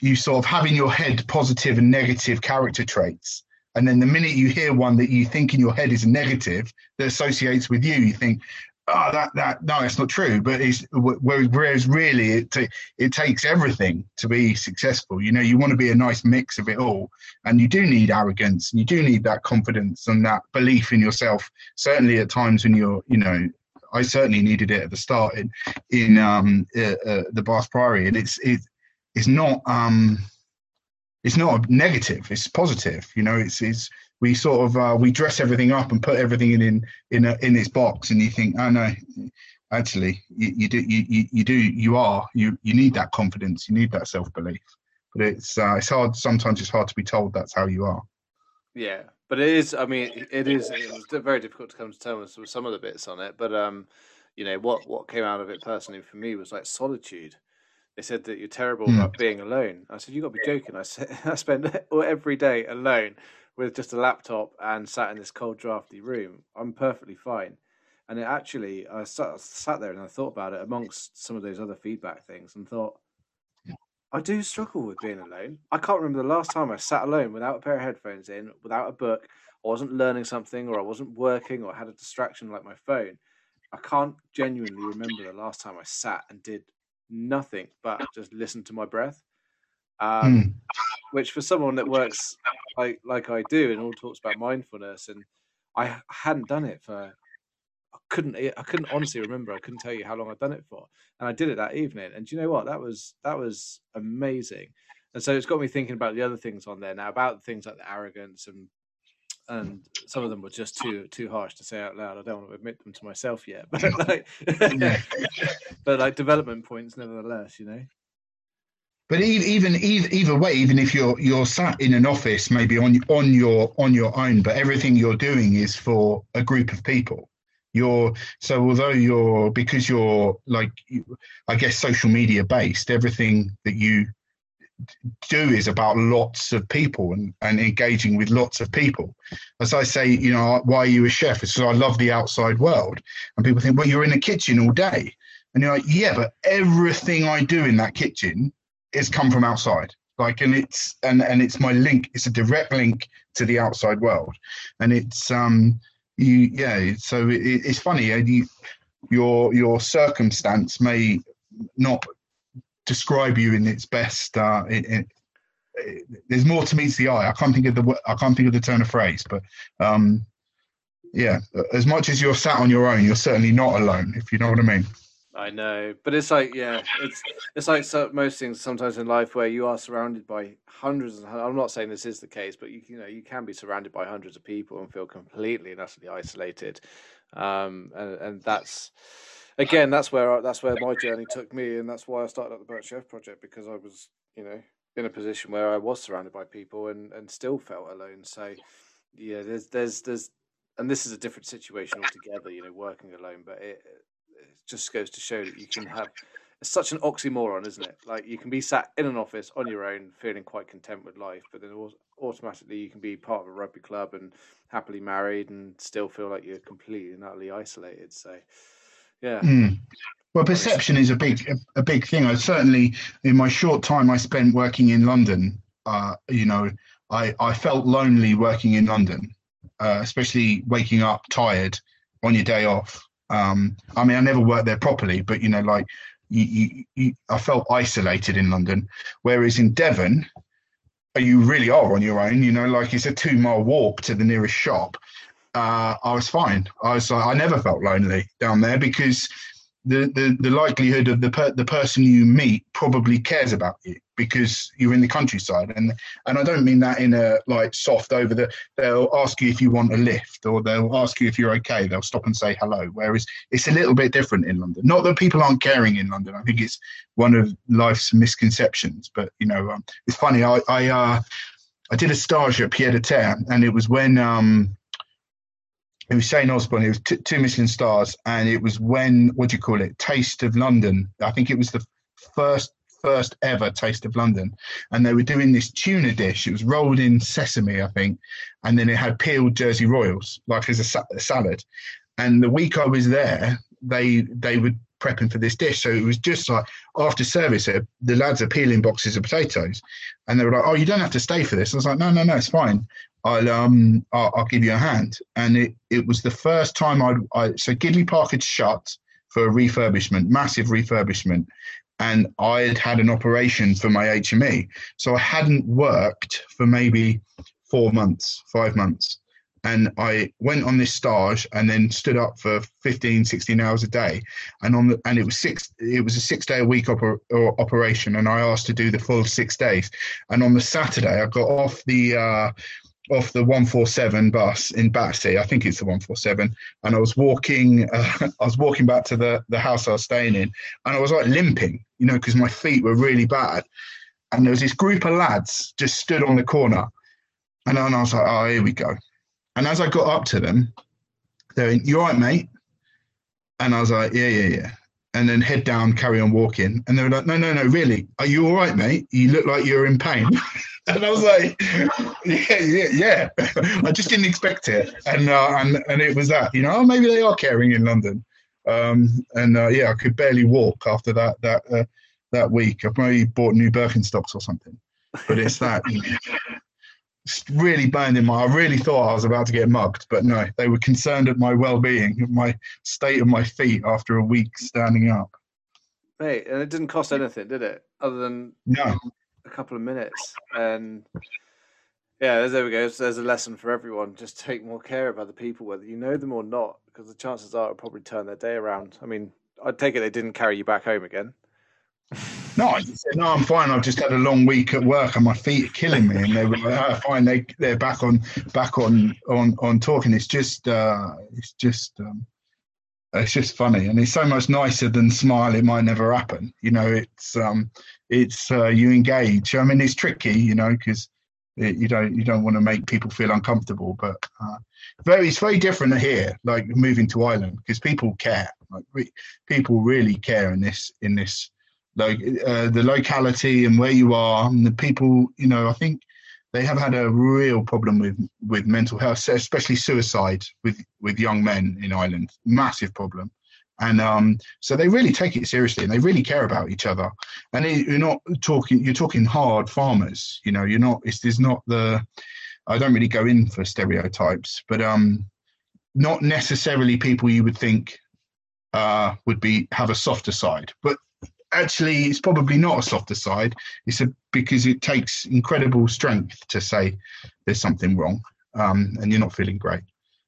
you sort of have in your head positive and negative character traits. And then the minute you hear one that you think in your head is negative that associates with you you think oh, that that no, it's not true. But it's whereas really it t- it takes everything to be successful. You know, you want to be a nice mix of it all, and you do need arrogance, and you do need that confidence and that belief in yourself. Certainly, at times when you're, you know. I certainly needed it at the start in in um, uh, uh, the Bath Priory, and it's it, it's not um, it's not negative. It's positive. You know, it's it's we sort of uh, we dress everything up and put everything in in in, a, in its box, and you think, oh no, actually, you, you do you, you do you are you you need that confidence, you need that self belief, but it's uh, it's hard. Sometimes it's hard to be told that's how you are. Yeah, but it is. I mean, it is. It's very difficult to come to terms with some of the bits on it, but um, you know what what came out of it personally for me was like solitude. They said that you're terrible mm. about being alone. I said, you got to be joking. I said, I spend every day alone with just a laptop and sat in this cold, drafty room, I'm perfectly fine. And it actually, I sat, there and I thought about it amongst some of those other feedback things and thought, I do struggle with being alone. I can't remember the last time I sat alone without a pair of headphones in, without a book, I wasn't learning something, or I wasn't working, or I had a distraction like my phone. I can't genuinely remember the last time I sat and did nothing but just listen to my breath. Um, mm. Which for someone that works like like I do and all talks about mindfulness, and I hadn't done it for I couldn't eh, I couldn't honestly remember. I couldn't tell you how long I'd done it for, and I did it that evening. And do you know what? That was that was amazing. And so it's got me thinking about the other things on there now, about things like the arrogance and and some of them were just too too harsh to say out loud. I don't want to admit them to myself yet, but like, mm. but like development points nevertheless, you know. But even either, either way, even if you're you're sat in an office, maybe on on your on your own, but everything you're doing is for a group of people. You're so although you're because you're like I guess social media based, everything that you do is about lots of people and, and engaging with lots of people. As I say, you know, why are you a chef? It's because I love the outside world. And people think, well, you're in a kitchen all day. And you're like, yeah, but everything I do in that kitchen it's come from outside. Like and it's and and it's my link it's a direct link to the outside world. And it's um you yeah so it, it's funny and you, your your circumstance may not describe you in its best uh it, it, there's more to meet the eye. I can't think of the i can't think of the turn of phrase but um yeah as much as you're sat on your own you're certainly not alone if you know what i mean I know, but it's like yeah, it's it's like most things sometimes in life where you are surrounded by hundreds. And, I'm not saying this is the case, but you you know you can be surrounded by hundreds of people and feel completely and utterly isolated, um, and and that's again that's where that's where my journey took me, and that's why I started at the Burnt Chef Project because I was you know in a position where I was surrounded by people and and still felt alone. So yeah, there's there's there's and this is a different situation altogether, you know, working alone, but it it just goes to show that you can have it's such an oxymoron, isn't it? Like you can be sat in an office on your own, feeling quite content with life, but then automatically you can be part of a rugby club and happily married and still feel like you're completely and utterly isolated. So, yeah. Mm. Well, perception is a big a, big thing. I certainly, in my short time I spent working in London, uh, you know, I I felt lonely working in London, uh, especially waking up tired on your day off um, I mean, I never worked there properly, but you know, like you, you, you, I felt isolated in London. Whereas in Devon, you really are on your own. You know, like it's a two mile walk to the nearest shop. Uh, I was fine. I was like, I never felt lonely down there because the, the, the likelihood of the per, the person you meet probably cares about you because you're in the countryside. And and I don't mean that in a like soft over the they'll ask you if you want a lift or they'll ask you if you're okay. They'll stop and say hello. Whereas it's a little bit different in London. Not that people aren't caring in London. I think it's one of life's misconceptions. But you know um, it's funny. I I uh, I did a stage at Pied à Terre and it was when um it was Shane Osborn. It was t- two Michelin stars, and it was when what do you call it? Taste of London. I think it was the first first ever Taste of London, and they were doing this tuna dish. It was rolled in sesame, I think, and then it had peeled Jersey Royals, like as a, sa- a salad. And the week I was there, they they were prepping for this dish, so it was just like after service, uh, the lads are peeling boxes of potatoes, and they were like, "Oh, you don't have to stay for this." I was like, "No, no, no, it's fine. I'll um I'll, I'll give you a hand." And it it was the first time I'd I so Gidleigh Park had shut for a refurbishment, massive refurbishment, and I had had an operation for my HME. So I hadn't worked for maybe four months, five months. And I went on this stage and then stood up for 15, 16 hours a day. And on the, and it was six, it was a six day a week oper, operation. And I asked to do the full six days. And on the Saturday, I got off the, uh, off the 147 bus in Battersea. I think it's the 147. And I was walking, uh, I was walking back to the, the house I was staying in, and I was like limping, you know, because my feet were really bad. And there was this group of lads just stood on the corner. And then I was like, oh, here we go. And as I got up to them, they're like, you all right, mate? And I was like, yeah, yeah, yeah. And then head down, carry on walking. And they were like, no, no, no, really? Are you all right, mate? You look like you're in pain. and I was like, yeah, yeah, yeah. I just didn't expect it, and uh, and and it was that, you know, oh, maybe they are caring in London, um, and uh, yeah, I could barely walk after that that uh, that week. I probably bought new Birkenstocks or something, but it's that. really burned in my. I really thought I was about to get mugged, but no, they were concerned at my well-being, my state of my feet after a week standing up. Mate, and it didn't cost anything, did it? Other than no a couple of minutes. And yeah, there we go. So there's a lesson for everyone. Just take more care of other people, whether you know them or not, because the chances are it'll probably turn their day around. I mean, I'd take it they didn't carry you back home again. No, I said, no, I'm fine. I've just had a long week at work and my feet are killing me. And they were oh, fine. They they're back on back on on on talking. It's just uh, it's just um, it's just funny, and it's so much nicer than smile. It might never happen. You know, it's um, it's uh, you engage. I mean, it's tricky, you know, because you don't you don't want to make people feel uncomfortable, but uh, very it's very different here. Like moving to Ireland because people care. Like re- people really care in this in this like uh, the locality and where you are and the people. You know, I think they have had a real problem with with mental health, especially suicide with with young men in Ireland. Massive problem, and um, so they really take it seriously and they really care about each other. And it, you're not talking you're talking hard farmers. You know, you're not. It's there's not the. I don't really go in for stereotypes, but um, not necessarily people you would think uh, would be have a softer side, but actually it's probably not a softer side. It's a because it takes incredible strength to say there's something wrong um, and you're not feeling great.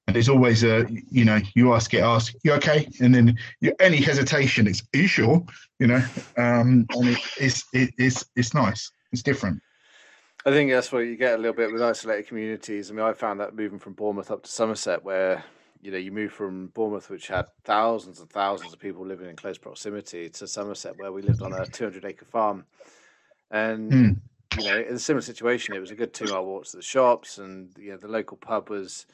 And there's always a you know you ask it ask you okay? And then you, any hesitation it's are you sure? You know um, and it, it's it, it's it's nice. It's different. I think that's what you get a little bit with isolated communities. I mean, I found that moving from Bournemouth up to Somerset, where you know, you move from Bournemouth, which had thousands and thousands of people living in close proximity, to Somerset, where we lived on a 200 acre farm. And, mm. you know, in a similar situation, it was a good two mile walk to the shops, and, you know, the local pub was,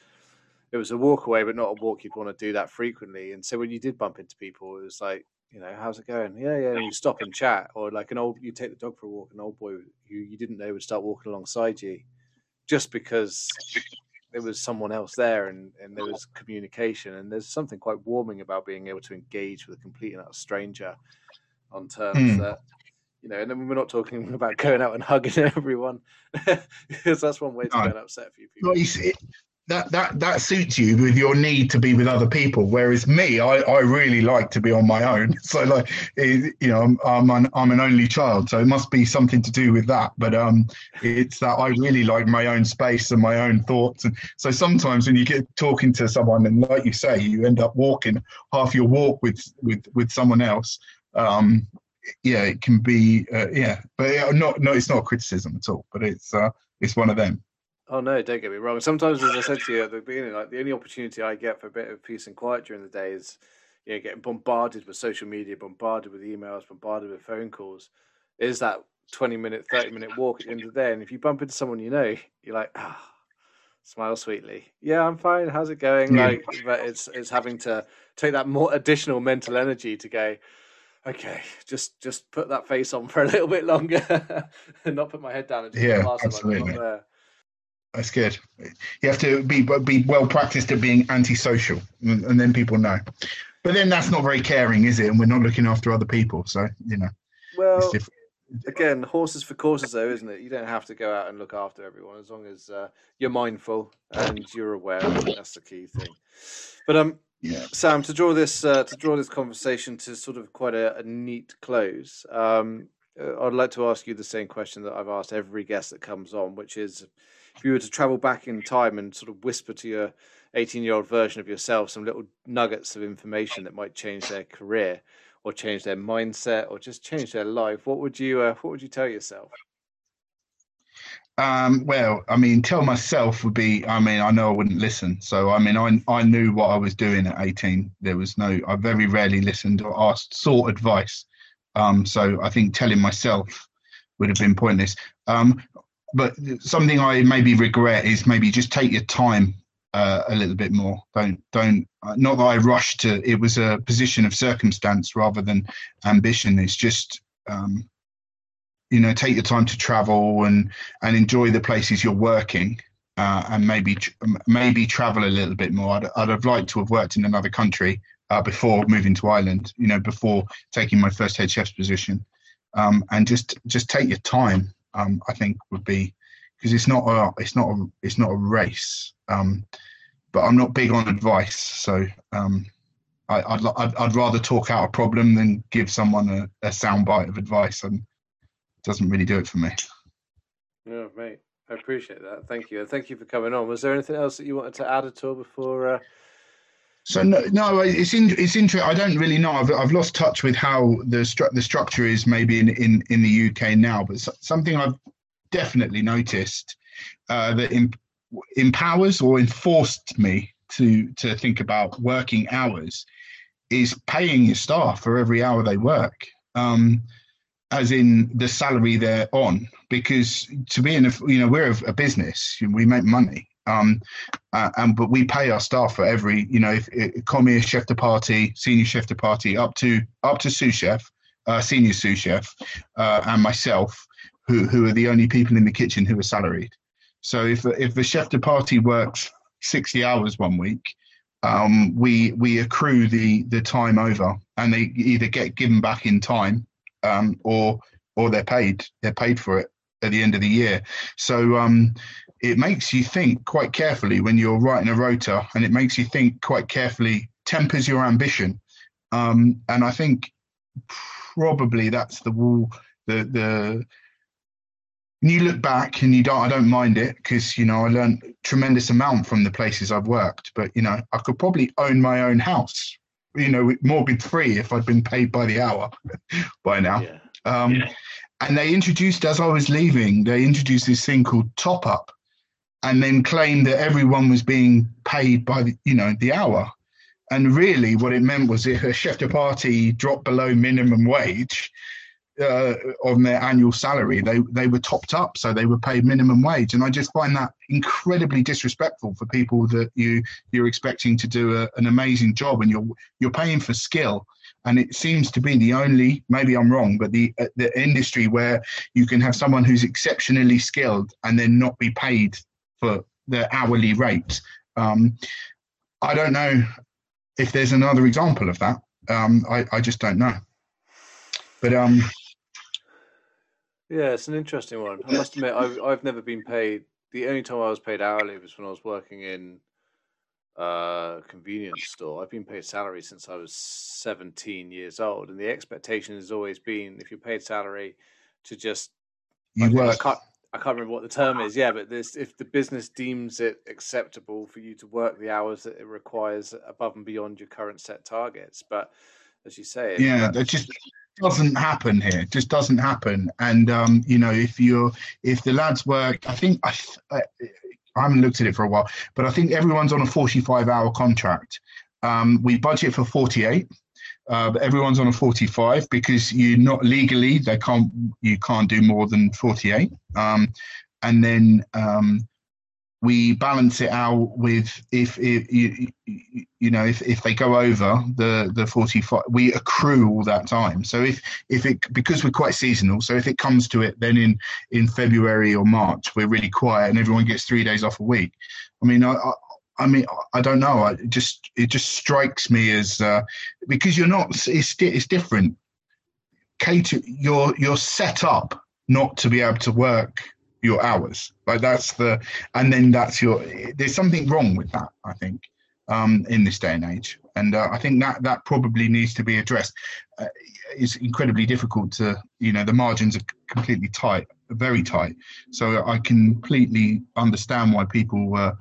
it was a walk away, but not a walk you'd want to do that frequently. And so when you did bump into people, it was like, you know, how's it going? Yeah, yeah. And you stop and chat, or like an old, you take the dog for a walk, an old boy who you didn't know would start walking alongside you just because there was someone else there and, and there was communication and there's something quite warming about being able to engage with a complete and utter stranger on terms mm. that you know and then we're not talking about going out and hugging everyone because that's one way to get upset a few people. well, that that that suits you with your need to be with other people whereas me i i really like to be on my own. So like it, you know i'm I'm an, I'm an only child so it must be something to do with that. But um it's that i really like my own space and my own thoughts. And so sometimes when you get talking to someone and like you say you end up walking half your walk with with with someone else um yeah it can be uh, yeah but not no it's not criticism at all but it's uh it's one of them Oh no, don't get me wrong. Sometimes, as I said to you at the beginning, like the only opportunity I get for a bit of peace and quiet during the day is, you know, getting bombarded with social media, bombarded with emails, bombarded with phone calls. Is that twenty minute, thirty minute walk at the end of the day? And if you bump into someone you know, you're like, ah. Smile sweetly. Yeah, I'm fine. How's it going? Yeah. Like, but it's it's having to take that more additional mental energy to go. Okay, just just put that face on for a little bit longer, and not put my head down and just yeah, absolutely. That's good. You have to be be well practiced at being antisocial, and then people know. But then that's not very caring, is it? And we're not looking after other people, so you know. Well, again, horses for courses, though, isn't it? You don't have to go out and look after everyone as long as uh, you're mindful and you're aware. That's the key thing. But um, yeah. Sam, to draw this uh, to draw this conversation to sort of quite a, a neat close, um, uh, I'd like to ask you the same question that I've asked every guest that comes on, which is, if you were to travel back in time and sort of whisper to your 18 year old version of yourself some little nuggets of information that might change their career, or change their mindset or just change their life, what would you uh, what would you tell yourself? Um, well, I mean, tell myself would be. I mean, I know I wouldn't listen. So, I mean, I I knew what I was doing at eighteen. There was no. I very rarely listened or asked sought advice. Um, so, I think telling myself would have been pointless. Um, but something I maybe regret is maybe just take your time uh, a little bit more. Don't don't uh, not that I rushed to. It was a position of circumstance rather than ambition. It's just um, you know take your time to travel and and enjoy the places you're working. Uh, and maybe maybe travel a little bit more. I'd, I'd have liked to have worked in another country uh, before moving to Ireland. You know, before taking my first head chef's position, um, and just just take your time. Um, I think would be because it's not a it's not a it's not a race. Um, but I'm not big on advice, so um, I, would I'd, I'd rather talk out a problem than give someone a, a soundbite of advice, and it doesn't really do it for me. No, mate, I appreciate that. Thank you, and thank you for coming on. Was there anything else that you wanted to add at all before? Uh... So no, no, it's in, it's interesting. I don't really know. I've, I've lost touch with how the stru- the structure is maybe in, in, in the UK now, but something I've definitely noticed uh, that empowers or enforced me to to think about working hours is paying your staff for every hour they work um, as in the salary they're on because to be in a you know we're a business we make money um, uh, and but we pay our staff for every you know if, if Commis chef de partie senior chef de partie up to up to sous chef uh, senior sous chef uh, and myself who who are the only people in the kitchen who are salaried so if if the chef de partie works sixty hours one week, um, we we accrue the the time over, and they either get given back in time, um, or or they're paid they're paid for it at the end of the year. So um, it makes you think quite carefully when you're writing a rota, and it makes you think quite carefully, tempers your ambition, um, and I think probably that's the wall the the and you look back and you don't i don't mind it because you know i learned tremendous amount from the places i've worked but you know i could probably own my own house you know mortgage free if i'd been paid by the hour by now yeah. Um, yeah. and they introduced as i was leaving they introduced this thing called top up and then claimed that everyone was being paid by the you know the hour and really what it meant was if a chef de partie dropped below minimum wage uh, on their annual salary. They they were topped up, so they were paid minimum wage, and I just find that incredibly disrespectful for people that you you're expecting to do a, an amazing job, and you're you're paying for skill. And it seems to be the only, maybe I'm wrong, but the uh, the industry where you can have someone who's exceptionally skilled and then not be paid for the hourly rate. Um, I don't know if there's another example of that. Um, I, I just don't know. But um, yeah, it's an interesting one. I must admit, I've I've never been paid. The only time I was paid hourly was when I was working in a convenience store. I've been paid salary since I was seventeen years old, and the expectation has always been if you're paid salary to just you work. I can't, I can't remember what the term is. Yeah, but this if the business deems it acceptable for you to work the hours that it requires above and beyond your current set targets, but as you say, yeah, that just doesn't happen here. It just doesn't happen. And um, you know, if you're if the lads work, I think I, I, I haven't looked at it for a while, but I think everyone's on a 45 hour contract. Um, we budget for 48. Uh, everyone's on a 45 because you're not legally they can't you can't do more than 48 um, and then um, we balance it out with if, if you, you know if, if they go over the the 45 we accrue all that time. So if if it because we're quite seasonal so if it comes to it then in in february or march we're really quiet and everyone gets three days off a week. I mean i, I mean, I don't know. I just it just strikes me as uh, because you're not. It's it's different. Cater, you're you're set up not to be able to work your hours. Like that's the, and then that's your. There's something wrong with that. I think um, in this day and age, and uh, I think that that probably needs to be addressed. Uh, it's incredibly difficult to, you know, the margins are completely tight, very tight. So I completely understand why people were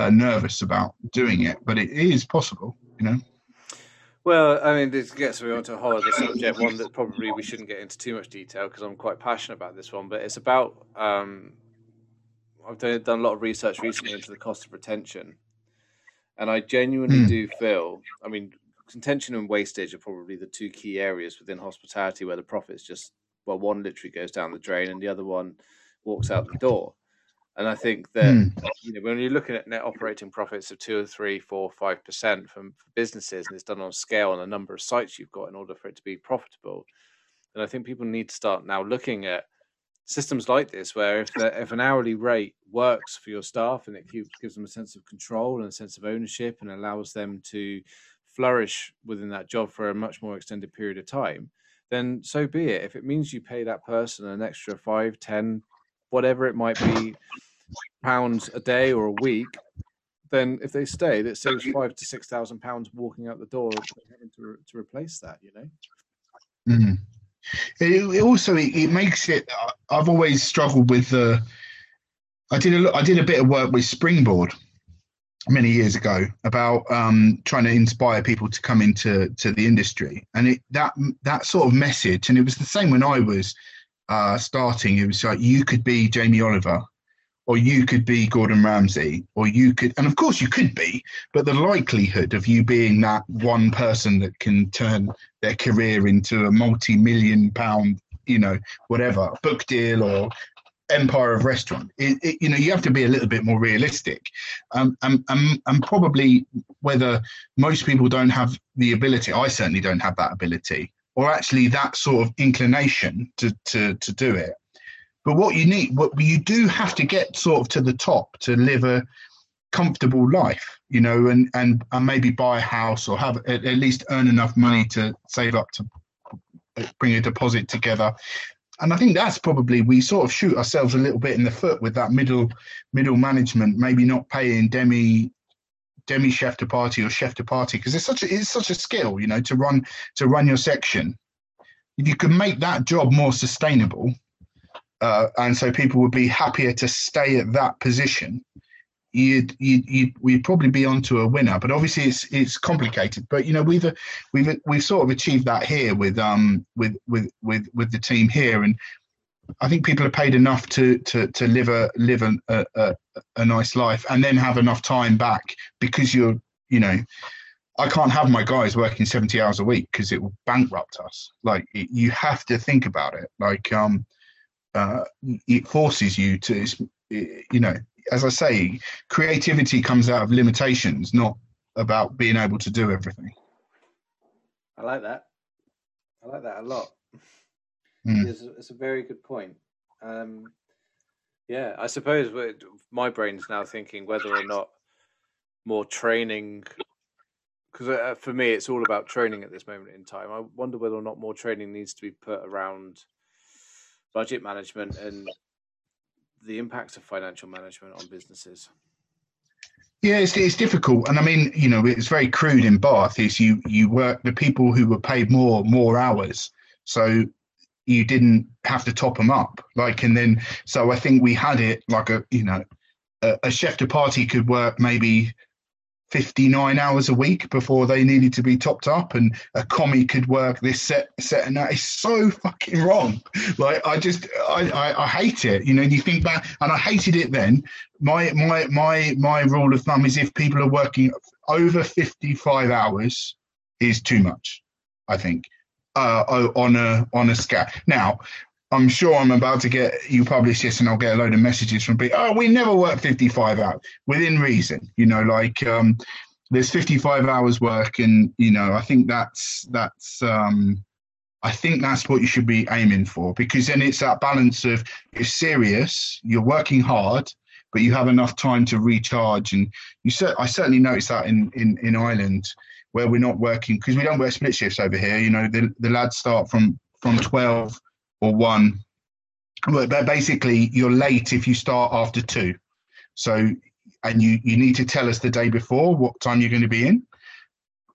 uh, nervous about doing it, but it is possible, you know. Well, I mean, this gets me onto a whole other subject, one that probably we shouldn't get into too much detail because I'm quite passionate about this one. But it's about um, I've done, done a lot of research recently into the cost of retention, and I genuinely mm. do feel. I mean, contention and wastage are probably the two key areas within hospitality where the profits just well, one literally goes down the drain and the other one walks out the door. And I think that mm. you know when you're looking at net operating profits of two or three, four, five percent from businesses, and it's done on scale and a number of sites you've got in order for it to be profitable, then I think people need to start now looking at systems like this, where if the, if an hourly rate works for your staff and it gives them a sense of control and a sense of ownership and allows them to flourish within that job for a much more extended period of time, then so be it. If it means you pay that person an extra five, ten, whatever it might be pounds a day or a week, then if they stay, that saves five to six thousand pounds walking out the door to, to replace that. You know. Mm. It, it also it, it, makes it. I've always struggled with the. I did a I did a bit of work with Springboard many years ago about um, trying to inspire people to come into to the industry, and it that that sort of message, and it was the same when I was uh, starting. It was like you could be Jamie Oliver or you could be Gordon Ramsay, or you could, and of course you could be, but the likelihood of you being that one person that can turn their career into a multi-million pound, you know, whatever book deal or empire of restaurant, it, it, you know, you have to be a little bit more realistic, um, and, and and probably whether most people don't have the ability, I certainly don't have that ability, or actually that sort of inclination to to to do it but what you need, what you do have to get sort of to the top to live a comfortable life, you know, and and, and maybe buy a house or have at, at least earn enough money to save up to bring a deposit together. And I think that's probably we sort of shoot ourselves a little bit in the foot with that middle middle management, maybe not paying demi demi chef de partie or chef de partie because it's such a it's such a skill, you know, to run to run your section. If you could make that job more sustainable, uh, and so people would be happier to stay at that position, you'd, you'd, you'd we'd probably be onto a winner. But obviously, it's it's complicated. But you know, we've we've we've sort of achieved that here with um with with with with the team here, and I think people are paid enough to to to live a live a a, a nice life, and then have enough time back because you're you know. I can't have my guys working 70 hours a week because it will bankrupt us. Like you have to think about it. Like um, uh, it forces you to, you know, as I say, creativity comes out of limitations, not about being able to do everything. I like that. I like that a lot. Mm. It's, it's, a very good point. Um, yeah, I suppose my brain's now thinking whether or not more training, because uh, for me, it's all about training at this moment in time. I wonder whether or not more training needs to be put around budget management and the impacts of financial management on businesses? Yeah, it's, it's difficult, and I mean, you know, it's very crude in Bath. Is you you work the people who were paid more more hours, so you didn't have to top them up. Like, and then so I think we had it like a you know a, a chef de partie could work maybe 59 hours a week before they needed to be topped up and a commis could work this set set and that. Is so fucking wrong. Like i just I, I, I hate it you know you think back and i hated it then. My my my my rule of thumb is if people are working over 55 hours is too much i think uh on a on a scale now I'm sure I'm about to get you publish this, and I'll get a load of messages from people. Oh, we never work 55 hours within reason. You know, like um, there's 55 hours work, and you know, I think that's that's um, I think that's what you should be aiming for because then it's that balance of you're serious, you're working hard, but you have enough time to recharge. And you I certainly noticed that in in in Ireland where we're not working because we don't work split shifts over here. You know, the the lads start from from 12 or one. But basically, you're late if you start after two. So, and you you need to tell us the day before what time you're going to be in.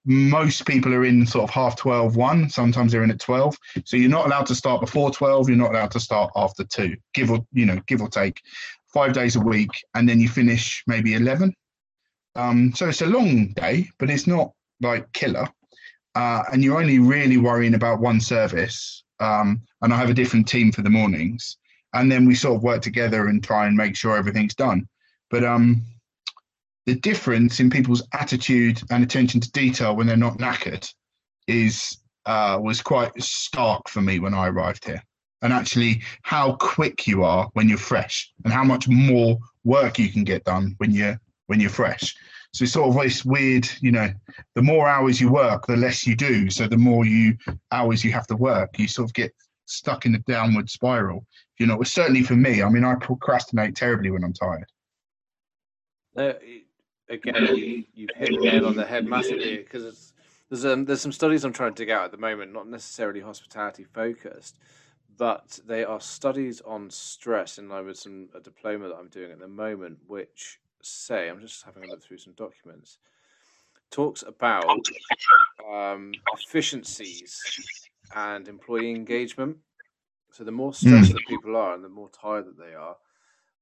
Most people are in sort of half 12, one. Sometimes they're in at 12. So you're not allowed to start before 12. You're not allowed to start after two, give or, you know, give or take five days a week. And then you finish maybe 11. Um, so it's a long day, but it's not like killer. Uh, and you're only really worrying about one service um, and I have a different team for the mornings, and then we sort of work together and try and make sure everything's done. But um, the difference in people's attitude and attention to detail when they're not knackered is uh, was quite stark for me when I arrived here. And actually, how quick you are when you're fresh, and how much more work you can get done when you're when you're fresh. So it's sort of this weird, you know, the more hours you work, the less you do. So the more you hours you have to work, you sort of get stuck in a downward spiral. You know, certainly for me. I mean, I procrastinate terribly when I'm tired. Uh, again, you, you've hit the nail on the head massively because there's um, there's some studies I'm trying to dig out at the moment, not necessarily hospitality focused, but they are studies on stress in line with some a diploma that I'm doing at the moment, which say, I'm just having a look through some documents, talks about um, efficiencies and employee engagement. So the more stressed mm. that people are and the more tired that they are,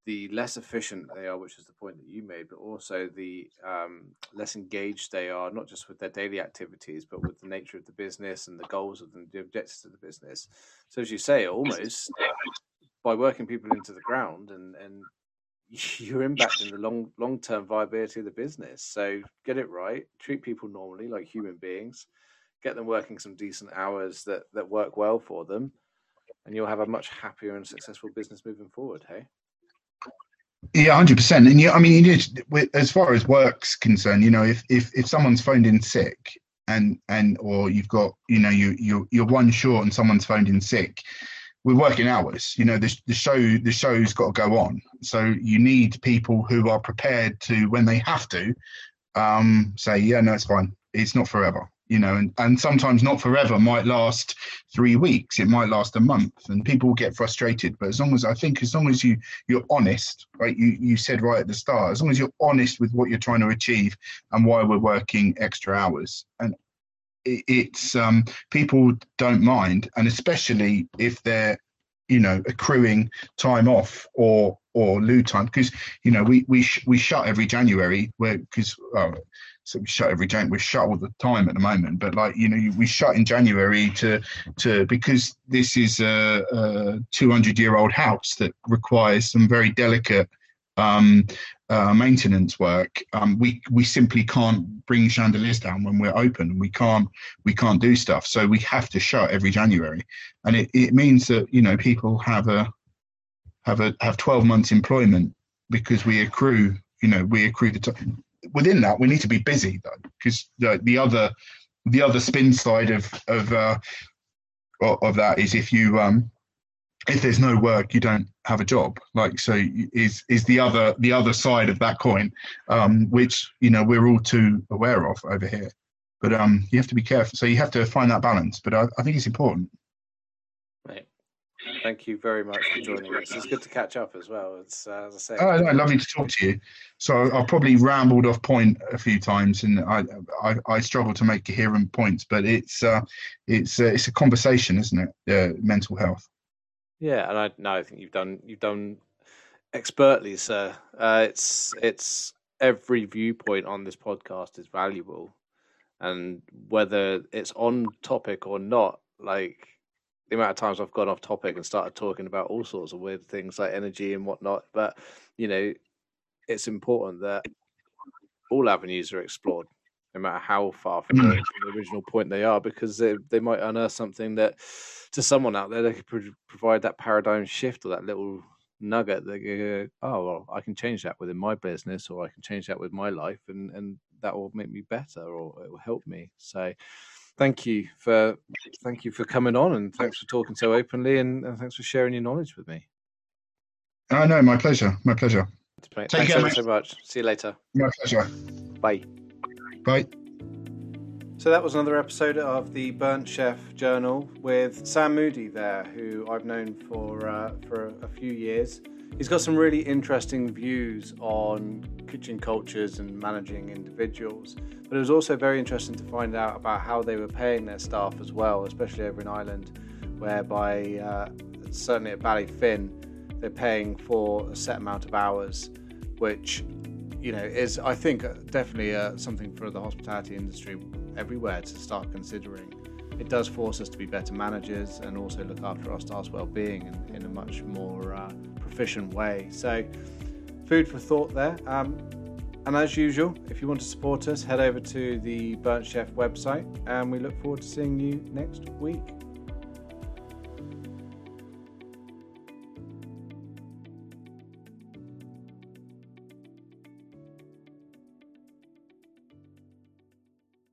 the less efficient they are, which is the point that you made, but also the um, less engaged they are, not just with their daily activities, but with the nature of the business and the goals of the, the objectives of the business. So, as you say, almost by working people into the ground and, and you're impacting the long long term viability of the business. So get it right, treat people normally like human beings, get them working some decent hours that that work well for them, and you'll have a much happier and successful business moving forward. Hey. Yeah, hundred percent. And you, I mean, just, as far as work's concerned, you know, if if if someone's phoned in sick and and or you've got, you know, you you you're one short and someone's phoned in sick, we're working hours. You know, the, the show the show's got to go on. So you need people who are prepared to, when they have to, um, say, yeah, no, it's fine. It's not forever. You know, and, and sometimes not forever might last three weeks. It might last a month, and people get frustrated. But as long as I think, as long as you you're honest, right? You you said right at the start, as long as you're honest with what you're trying to achieve and why we're working extra hours, and it's um, people don't mind, and especially if they're you know accruing time off or or lieu time because you know we we sh- we shut every January where because oh, so we shut every January we're shut all the time at the moment but like you know we shut in January to to because this is a, a 200 year old house that requires some very delicate um, uh, maintenance work, um, we we simply can't bring chandeliers down when we're open. We can't we can't do stuff. So we have to shut every January, and it, it means that you know people have a have a have twelve months employment because we accrue you know we accrue the time. Within that, we need to be busy though, because the, the other the other spin side of of uh, of that is if you um if there's no work, you don't have a job. Like so, is is the other the other side of that coin, um, which you know we're all too aware of over here. But um, you have to be careful. So you have to find that balance. But I, I think it's important. Right. Thank you very much for joining us. It's good to catch up as well. It's uh, as I say. Oh, no, lovely to talk to you. So I've probably rambled off point a few times, and I I, I struggle to make coherent points. But it's uh, it's uh, it's a conversation, isn't it? Uh, mental health. Yeah, and I no, I think you've done you've done expertly, sir. Uh, it's it's every viewpoint on this podcast is valuable, and whether it's on topic or not, like the amount of times I've gone off topic and started talking about all sorts of weird things like energy and whatnot, but you know, it's important that all avenues are explored no matter how far from mm. the, from the original point they are, because they they might unearth something that to someone out there they could pro- provide that paradigm shift or that little nugget that go, oh well, I can change that within my business, or I can change that with my life, and and that will make me better, or it will help me. So, thank you for thank you for coming on, and thanks for talking so openly, and, and thanks for sharing your knowledge with me. Oh know, my pleasure, my pleasure. Take thanks care, so much. See you later. My pleasure. Bye. Bye. So that was another episode of the Burnt Chef Journal with Sam Moody there, who I've known for uh, for a few years. He's got some really interesting views on kitchen cultures and managing individuals. But it was also very interesting to find out about how they were paying their staff as well, especially over in Ireland, whereby uh, certainly at Ballyfin, they're paying for a set amount of hours, which you know is I think uh, definitely uh, something for the hospitality industry everywhere to start considering. It does force us to be better managers and also look after our staff's well-being in, in a much more uh, proficient way. So, food for thought there. Um, and as usual, if you want to support us, head over to the Burnt Chef website, and we look forward to seeing you next week.